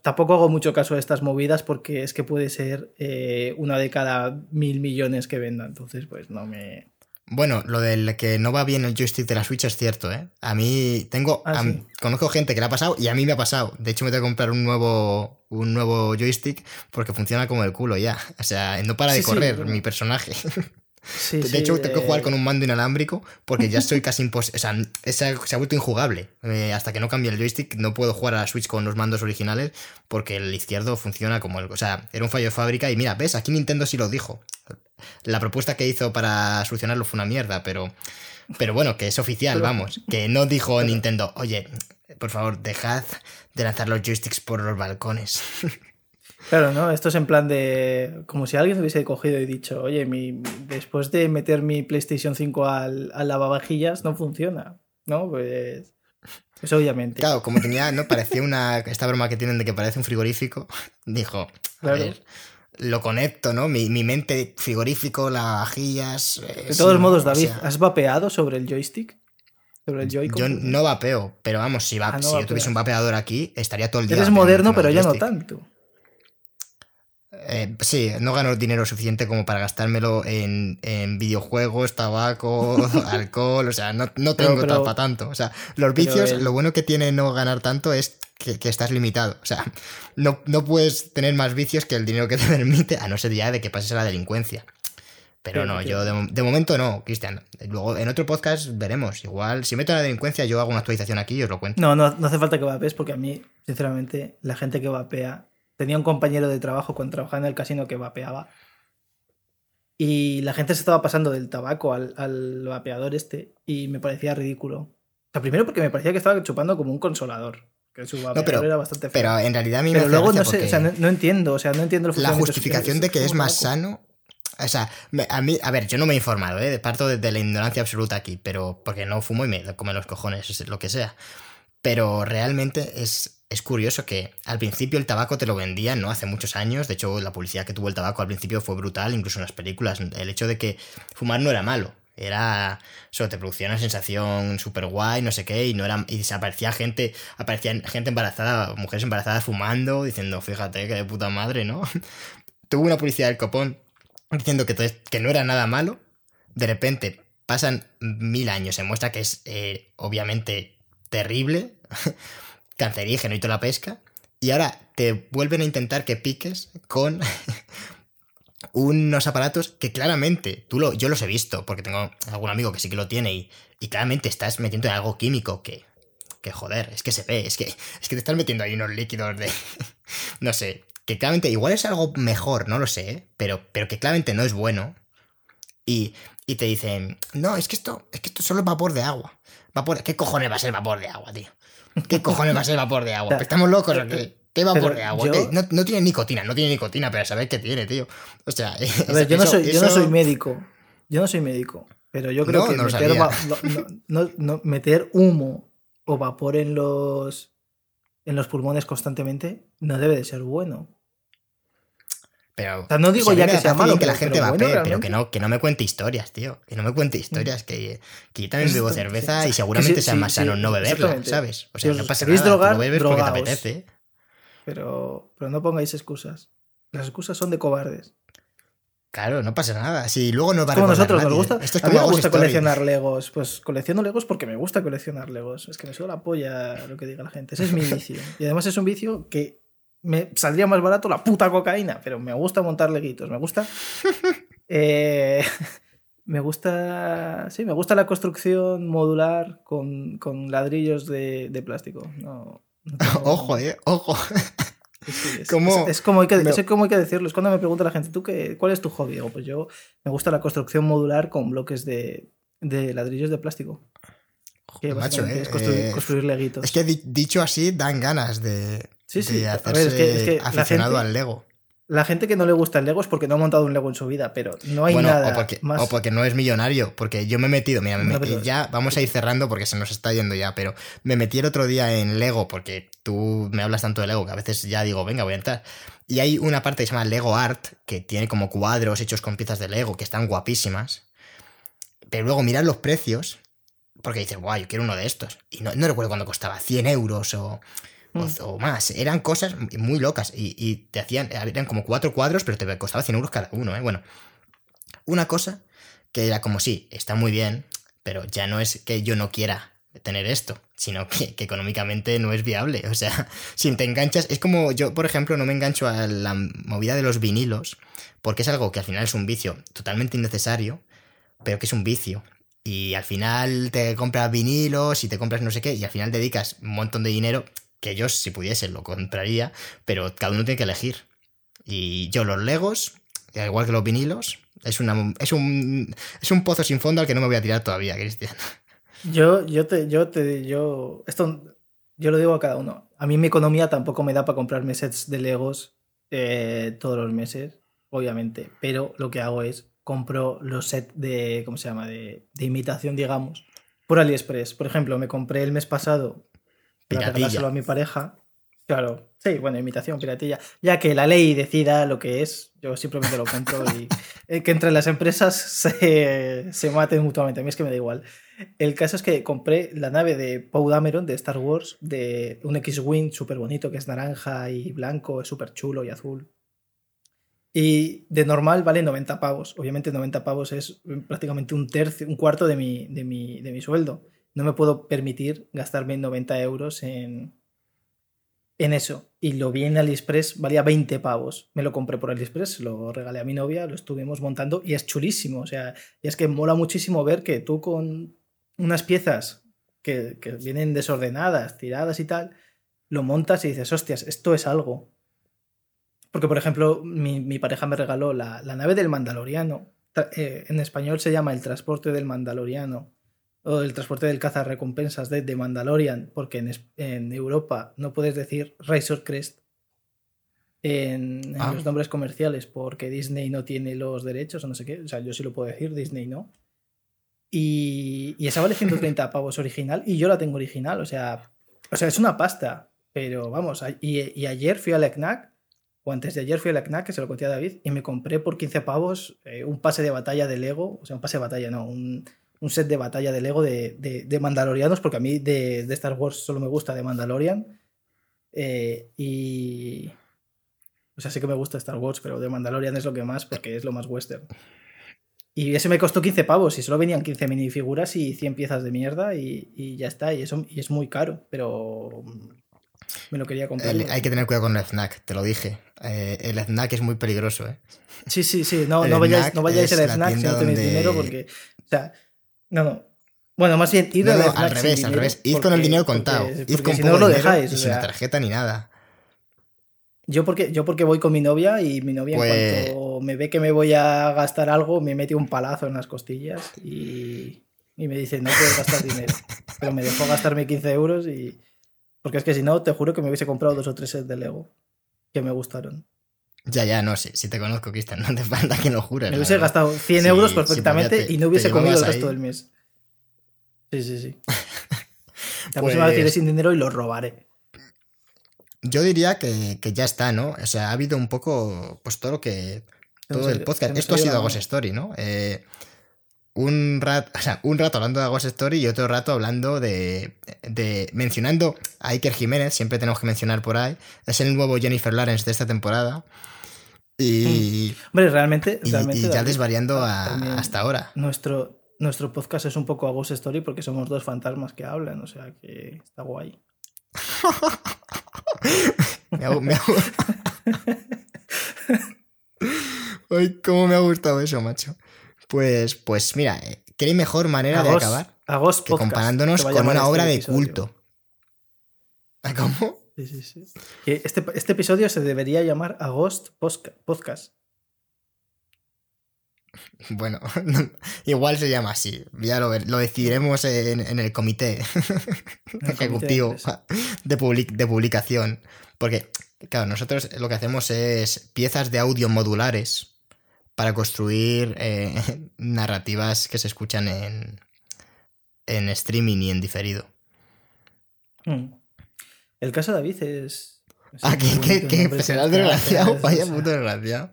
Speaker 2: tampoco hago mucho caso de estas movidas porque es que puede ser eh, una de cada mil millones que venda. Entonces, pues no me.
Speaker 1: Bueno, lo del que no va bien el joystick de la Switch es cierto, ¿eh? A mí tengo. Ah, conozco gente que le ha pasado y a mí me ha pasado. De hecho, me tengo que comprar un nuevo, un nuevo joystick porque funciona como el culo ya. O sea, no para de correr mi personaje. de hecho, tengo que jugar con un mando inalámbrico porque ya estoy casi imposible. O sea, se ha, vuelto injugable. Eh, hasta que no cambie el joystick, no puedo jugar a la Switch con los mandos originales porque el izquierdo funciona como el. O sea, era un fallo de fábrica y mira, ¿ves? Aquí Nintendo sí lo dijo. La propuesta que hizo para solucionarlo fue una mierda, pero. Pero bueno, que es oficial, vamos. Que no dijo Nintendo, oye, por favor, dejad de lanzar los joysticks por los balcones.
Speaker 2: Claro, ¿no? Esto es en plan de. Como si alguien hubiese cogido y dicho, oye, mi, después de meter mi PlayStation 5 al, al lavavajillas, no funciona. ¿No? Pues. Pues obviamente.
Speaker 1: Claro, como tenía, ¿no? Parecía una. Esta broma que tienen de que parece un frigorífico. Dijo. A ver, lo conecto, ¿no? Mi, mente frigorífico, lavavajillas.
Speaker 2: Eh, de todos modos, David, ¿has vapeado sobre el joystick? Sobre el Yo
Speaker 1: no vapeo, pero vamos, si, va, ah, si yo tuviese un vapeador aquí, estaría todo el día.
Speaker 2: Eres moderno, pero ya no tanto.
Speaker 1: Eh, sí, no gano dinero suficiente como para gastármelo en, videojuegos, tabaco, alcohol, o sea, no, tengo para tanto. O sea, los vicios, lo bueno que tiene no ganar tanto es que, estás limitado. O sea, no, no, puedes tener más vicios que el dinero que te permite, a no ser ya de que pases a la delincuencia. Pero no, yo de, momento no, Cristian. Luego en otro podcast veremos. Igual, si meto a la delincuencia, yo hago una actualización aquí y os lo cuento.
Speaker 2: No, no, no hace falta que vapees porque a mí, sinceramente, la gente que vapea Tenía un compañero de trabajo cuando trabajaba en el casino que vapeaba. Y la gente se estaba pasando del tabaco al, vapeador este y me parecía ridículo. O sea, primero porque me parecía que estaba chupando como un consolador. Que su vapeador pero, era bastante
Speaker 1: feo. Pero en realidad a mí
Speaker 2: pero luego no sé, o sea, no, entiendo, o sea, no entiendo
Speaker 1: La justificación de que es más sano o sea, a mí, a ver, yo no me he informado, ¿eh? Parto de, de, la ignorancia absoluta aquí, pero porque no fumo y me como los cojones, lo que sea. Pero realmente es, es curioso que al principio el tabaco te lo vendían, ¿no? Hace muchos años. De hecho, la publicidad que tuvo el tabaco al principio fue brutal, incluso en las películas. El hecho de que fumar no era malo. Era. Solo te producía una sensación súper guay, no sé qué, y no era. Y se aparecía gente. Aparecía gente embarazada, mujeres embarazadas fumando, diciendo, fíjate que de puta madre, ¿no? tuvo una publicidad del copón diciendo que, que no era nada malo. De repente pasan mil años, se muestra que es eh, obviamente terrible, cancerígeno y toda la pesca, y ahora te vuelven a intentar que piques con unos aparatos que claramente, tú lo, yo los he visto, porque tengo algún amigo que sí que lo tiene, y, y claramente estás metiendo en algo químico que, que joder, es que se ve, es que, es que te estás metiendo ahí unos líquidos de, no sé, que claramente igual es algo mejor, no lo sé, ¿eh? pero, pero que claramente no es bueno. Y, y te dicen, no, es que esto, es que esto solo es vapor de agua. Vapor, ¿Qué cojones va a ser vapor de agua, tío? ¿Qué cojones va a ser vapor de agua? ¿Estamos locos o qué? ¿Qué vapor de agua? No, no, tiene nicotina, no tiene nicotina, pero a saber qué tiene, tío. O sea,
Speaker 2: a ver, yo, no soy, yo no soy médico. Yo no soy médico. Pero yo creo que meter, meter, humo o vapor en los, en los pulmones constantemente no debe de ser bueno.
Speaker 1: Pero
Speaker 2: no digo ya que sea malo
Speaker 1: que la gente va pero que no, que no me cuente historias, tío. Que no me cuente historias. Que, que yo también bebo cerveza y seguramente sea más sano no beberla, ¿sabes? O sea, no pasa nada. Drogar, bebes porque te apetece.
Speaker 2: Pero, pero no pongáis excusas. Las excusas son de cobardes.
Speaker 1: Claro, no pasa nada. Si luego no va
Speaker 2: a Como nosotros, nos gusta. Esto es a mí me gusta coleccionar Legos. Pues colecciono Legos porque me gusta coleccionar Legos. Es que me suele la polla lo que diga la gente. Ese es mi vicio. Y además es un vicio que me saldría más barato la puta cocaína, pero me gusta montar leguitos. Me gusta. Eh, me gusta. Sí, me gusta la construcción modular con, con ladrillos de, de plástico. No,
Speaker 1: ojo, eh, ojo
Speaker 2: es, como hay que, hay que decirlo. Es cuando me pregunta la gente, ¿tú qué, cuál es tu hobby? Digo, pues yo me gusta la construcción modular con bloques de, ladrillos de plástico. Que
Speaker 1: Macho,
Speaker 2: es eh, construir, leguitos.
Speaker 1: Es que dicho así, dan ganas de, hacerse aficionado al Lego.
Speaker 2: La gente que no le gusta el Lego es porque no ha montado un Lego en su vida, pero no hay nada
Speaker 1: o porque,
Speaker 2: más.
Speaker 1: O porque no es millonario, porque yo me he metido, mira, me metí, ya vamos a ir cerrando porque se nos está yendo ya, pero me metí el otro día en Lego porque tú me hablas tanto de Lego que a veces ya digo, venga, voy a entrar. Y hay una parte que se llama Lego Art, que tiene como cuadros hechos con piezas de Lego que están guapísimas. Pero luego mirar los precios, porque dices, guau, yo quiero uno de estos. Y no, no recuerdo cuánto costaba, 100 euros o Mm. o, más. Eran cosas muy locas y, te hacían, eran como cuatro cuadros, pero te costaba 100 euros cada uno, ¿eh? Bueno, una cosa que era como, sí, está muy bien, pero ya no es que yo no quiera tener esto, sino que, económicamente no es viable. O sea, si te enganchas, es como yo, por ejemplo, no me engancho a la movida de los vinilos, porque es algo que al final es un vicio totalmente innecesario, pero que es un vicio. Y al final te compras vinilos y te compras no sé qué, y al final dedicas un montón de dinero que yo si pudiese lo compraría, pero cada uno tiene que elegir. Y yo los Legos, igual que los vinilos, es, una, es, un, es un pozo sin fondo al que no me voy a tirar todavía, Cristian.
Speaker 2: Yo, yo te, yo te, yo, esto, yo lo digo a cada uno. A mí mi economía tampoco me da para comprarme sets de Legos eh, todos los meses, obviamente, pero lo que hago es compro los sets de, ¿cómo se llama? De, de imitación, digamos, por AliExpress. Por ejemplo, me compré el mes pasado para regalárselo a mi pareja. Claro, sí, bueno, imitación, piratilla. Ya que la ley decida lo que es, yo simplemente lo compro y eh, que entre las empresas se, se, maten mutuamente. A mí es que me da igual. El caso es que compré la nave de Poe Dameron de Star Wars, de un X-Wing súper bonito que es naranja y blanco, es súper chulo y azul. Y de normal vale 90 pavos. Obviamente 90 pavos es prácticamente un tercio, un cuarto de mi, de mi, de mi sueldo no me puedo permitir gastarme 90 euros en, en eso. Y lo vi en AliExpress, valía 20 pavos. Me lo compré por AliExpress, lo regalé a mi novia, lo estuvimos montando y es chulísimo. O sea, y es que mola muchísimo ver que tú con unas piezas que, vienen desordenadas, tiradas y tal, lo montas y dices, hostias, esto es algo. Porque, por ejemplo, mi, pareja me regaló la, nave del Mandaloriano. Eh, en español se llama el transporte del Mandaloriano o el transporte del caza recompensas de The Mandalorian, porque en, Europa no puedes decir Razor Crest en, ah. los nombres comerciales porque Disney no tiene los derechos o no sé qué. O sea, yo sí lo puedo decir, Disney no. Y, esa vale 130 pavos original y yo la tengo original. O sea, o sea es una pasta. Pero vamos, y, ayer fui a la CNAC, o antes de ayer fui a la CNAC, que se lo conté a David, y me compré por 15 pavos eh, un pase de batalla de Lego. O sea, un pase de batalla, no, un, un set de batalla de Lego de, de, Mandalorianos, porque a mí de, Star Wars solo me gusta de Mandalorian. Eh, y. O sea, sí que me gusta Star Wars, pero de Mandalorian es lo que más, porque es lo más western. Y ese me costó 15 pavos y solo venían 15 minifiguras y 100 piezas de mierda y, ya está. Y, eso, y es muy caro, pero me lo quería comprar.
Speaker 1: hay que tener cuidado con el snack, te lo dije. Eh, el snack es muy peligroso, ¿eh?
Speaker 2: Sí, sí, sí. No, no vayáis, no vayáis al snack si no tenéis dinero porque... O sea, no, no. Bueno, más bien, id
Speaker 1: no, no, al revés, al revés. Id con el dinero contado. id con
Speaker 2: si no lo dejáis.
Speaker 1: sin tarjeta ni nada.
Speaker 2: Yo porque, yo porque voy con mi novia y mi novia
Speaker 1: Pues-
Speaker 2: en cuanto me ve que me voy a gastar algo, me mete un palazo en las costillas y, y me dice, no puedes gastar dinero. Pero me dejó gastarme 15 euros y... Porque es que si no, te juro que me hubiese comprado dos o tres sets de Lego que me gustaron.
Speaker 1: Ya, ya, no, si, si te conozco, Cristian, no te falta que lo jures.
Speaker 2: Me hubiese gastado 100
Speaker 1: Sí,
Speaker 2: euros perfectamente
Speaker 1: pues te-
Speaker 2: y no hubiese comido el resto
Speaker 1: ahí.
Speaker 2: del mes. Sí, sí, sí. La
Speaker 1: Pues-
Speaker 2: próxima vez iré sin dinero y lo robaré.
Speaker 1: Yo diría que, que ya está, ¿no? O sea, ha habido un poco, pues todo lo que... Todo el podcast. Esto ha
Speaker 2: ido
Speaker 1: sido Ghost. Story, ¿no? Eh, un rato, o sea, un rato hablando de Ghost Story y otro rato hablando de, de mencionando a Iker Jiménez, siempre tenemos que mencionar por ahí. Es el nuevo Jennifer Lawrence de esta temporada. Y,
Speaker 2: Hombre, realmente,
Speaker 1: y-
Speaker 2: realmente
Speaker 1: y ya
Speaker 2: David,
Speaker 1: desvariando a- hasta ahora.
Speaker 2: Nuestro, nuestro podcast es un poco a Ghost Story porque somos dos fantasmas que hablan, o sea que está guay.
Speaker 1: Me ha- me Ay, cómo me ha gustado eso, macho. Pues, pues mira, eh, ¿qué hay mejor manera de acabar
Speaker 2: Agos
Speaker 1: que
Speaker 2: Podcast,
Speaker 1: comparándonos con una
Speaker 2: este
Speaker 1: obra de
Speaker 2: episodio.
Speaker 1: culto? ¿Ah, ¿Cómo?
Speaker 2: Sí, sí, sí. Este, este episodio se debería llamar Agost Podcast.
Speaker 1: Bueno, igual se llama así. Ya lo, lo decidiremos en, en el comité
Speaker 2: En el comité de
Speaker 1: ejecutivo de, public- de publicación. Porque, claro, nosotros lo que hacemos es piezas de audio modulares para construir eh, narrativas que se escuchan en, en streaming y en diferido.
Speaker 2: Mm. El caso de David es. es
Speaker 1: Ah, que, que,
Speaker 2: el
Speaker 1: que será
Speaker 2: que-
Speaker 1: desgraciado,
Speaker 2: es-
Speaker 1: vaya puto desgraciado.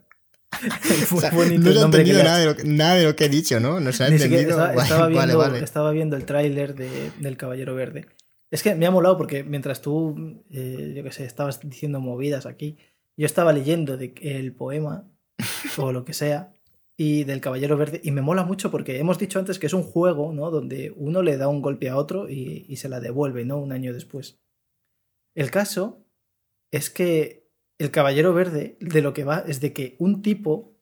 Speaker 1: O sea, no
Speaker 2: el
Speaker 1: se ha
Speaker 2: nombre que
Speaker 1: entendido nada de, lo, que- nada de lo que he dicho, ¿no? No se ha entendido.
Speaker 2: estaba, estaba
Speaker 1: Vale,
Speaker 2: viendo,
Speaker 1: vale.
Speaker 2: estaba viendo el tráiler de- del Caballero Verde. Es que me ha molado porque mientras tú, eh, yo qué sé, estabas diciendo movidas aquí, yo estaba leyendo de, el poema o lo que sea y del Caballero Verde y me mola mucho porque hemos dicho antes que es un juego, ¿no? Donde uno le da un golpe a otro y, se la devuelve, ¿no? Un año después. El caso es que el Caballero Verde de lo que va es de que un tipo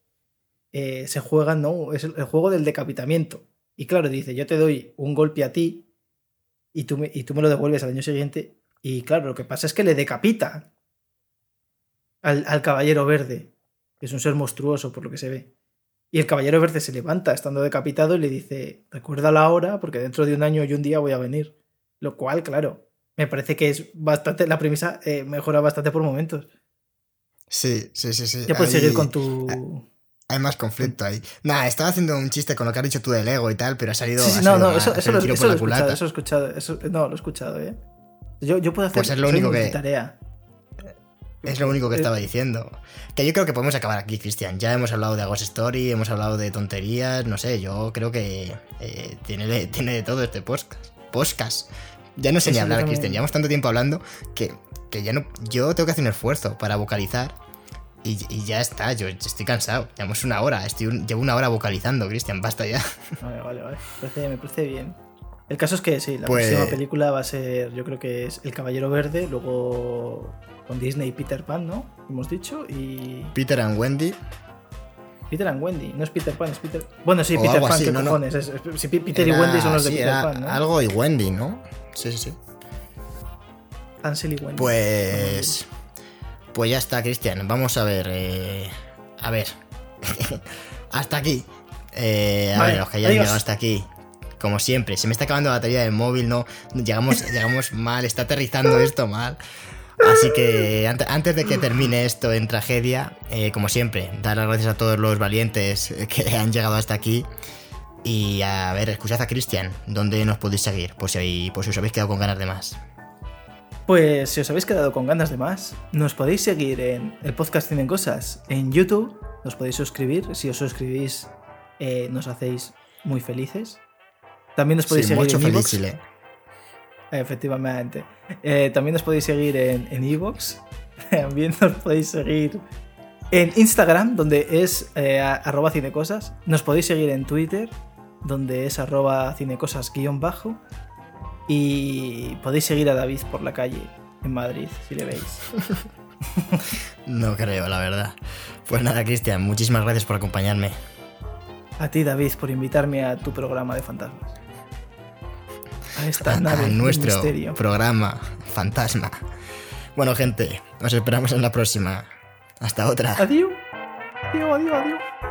Speaker 2: eh, se juega, ¿no? Es el, juego del decapitamiento. Y claro, dice, yo te doy un golpe a ti y tú me, y tú me lo devuelves al año siguiente. Y claro, lo que pasa es que le decapita al, al Caballero Verde, es un ser monstruoso por lo que se ve. Y el Caballero Verde se levanta estando decapitado y le dice, recuerda la hora porque dentro de un año y un día voy a venir. Lo cual, claro, me parece que es bastante, la premisa eh, mejora bastante por momentos.
Speaker 1: Sí, sí, sí, sí.
Speaker 2: Ya puedes seguir con tu...
Speaker 1: Hay más conflicto ahí. Nada, estaba haciendo un chiste con lo que has dicho tú del ego y tal, pero ha salido.
Speaker 2: Sí, sí,
Speaker 1: ha
Speaker 2: no,
Speaker 1: salido
Speaker 2: no, eso, lo, eso he escuchado, eso lo he escuchado, eso- no, lo he escuchado, ¿eh? Yo, yo puedo hacer
Speaker 1: Pues es lo único que-
Speaker 2: multitarea.
Speaker 1: Es lo único que estaba diciendo. Que yo creo que podemos acabar aquí, Cristian. Ya hemos hablado de Ghost Story, hemos hablado de tonterías, no sé, yo creo que eh, tiene, de, tiene de todo este podcast. Podcast. Ya no sé
Speaker 2: Sí,
Speaker 1: ni hablar. Cristian. Llevamos tanto tiempo hablando que, que ya no. Yo tengo que hacer un esfuerzo para vocalizar. Y, y ya está, yo estoy cansado. Llevamos una hora. Estoy un- llevo una hora vocalizando, Cristian. Basta ya.
Speaker 2: Vale, vale, vale. Me parece, me parece bien. El caso es que sí, la
Speaker 1: Pues-
Speaker 2: próxima película va a ser, yo creo que es El Caballero Verde, luego con Disney Peter Pan, ¿no? Hemos dicho, y
Speaker 1: Peter and Wendy.
Speaker 2: Peter and Wendy. No es Peter Pan, es Peter... Bueno, sí,
Speaker 1: O
Speaker 2: Peter Pan,
Speaker 1: así,
Speaker 2: ¿qué
Speaker 1: no, no.
Speaker 2: cojones? Es- es- sí, Peter y Wendy son los de Peter Pan, ¿no?
Speaker 1: Algo y Wendy, ¿no? Sí, sí, sí.
Speaker 2: Ansel y Wendy.
Speaker 1: Pues. Pues ya está, Cristian. Vamos a ver. eh, a ver. hasta aquí. Eh, a
Speaker 2: Vale,
Speaker 1: ver, los que hayan
Speaker 2: adiós.
Speaker 1: llegado hasta aquí. Como siempre, se me está acabando la batería del móvil, no. Llegamos, llegamos mal, está aterrizando esto mal. Así que ante- antes de que termine esto en tragedia, eh, como siempre, dar las gracias a todos los valientes que han llegado hasta aquí. Y a ver, escuchad a Cristian, ¿dónde nos podéis seguir? Por si, por si os habéis quedado con ganas de más.
Speaker 2: Pues si os habéis quedado con ganas de más, nos podéis seguir en el podcast Tienen Cosas en YouTube, nos podéis suscribir, si os suscribís eh, nos hacéis muy felices. También nos podéis
Speaker 1: Sí,
Speaker 2: seguir
Speaker 1: mucho
Speaker 2: en
Speaker 1: feliz, Chile.
Speaker 2: Efectivamente. Eh, también nos podéis seguir en en iVoox, también nos podéis seguir en Instagram, donde es eh, arroba cinecosas. Nos podéis seguir en Twitter, donde es arroba cinecosas guion bajo. Y podéis seguir a David por la calle en Madrid, si le veis.
Speaker 1: No creo, la verdad. Pues nada, Cristian, muchísimas gracias por acompañarme.
Speaker 2: A ti, David, por invitarme a tu programa de fantasmas. A esta
Speaker 1: A,
Speaker 2: nave
Speaker 1: a
Speaker 2: del
Speaker 1: nuestro
Speaker 2: misterio.
Speaker 1: programa Fantasma. Bueno, gente, nos esperamos en la próxima. Hasta otra.
Speaker 2: Adiós. Adiós, adiós, adiós.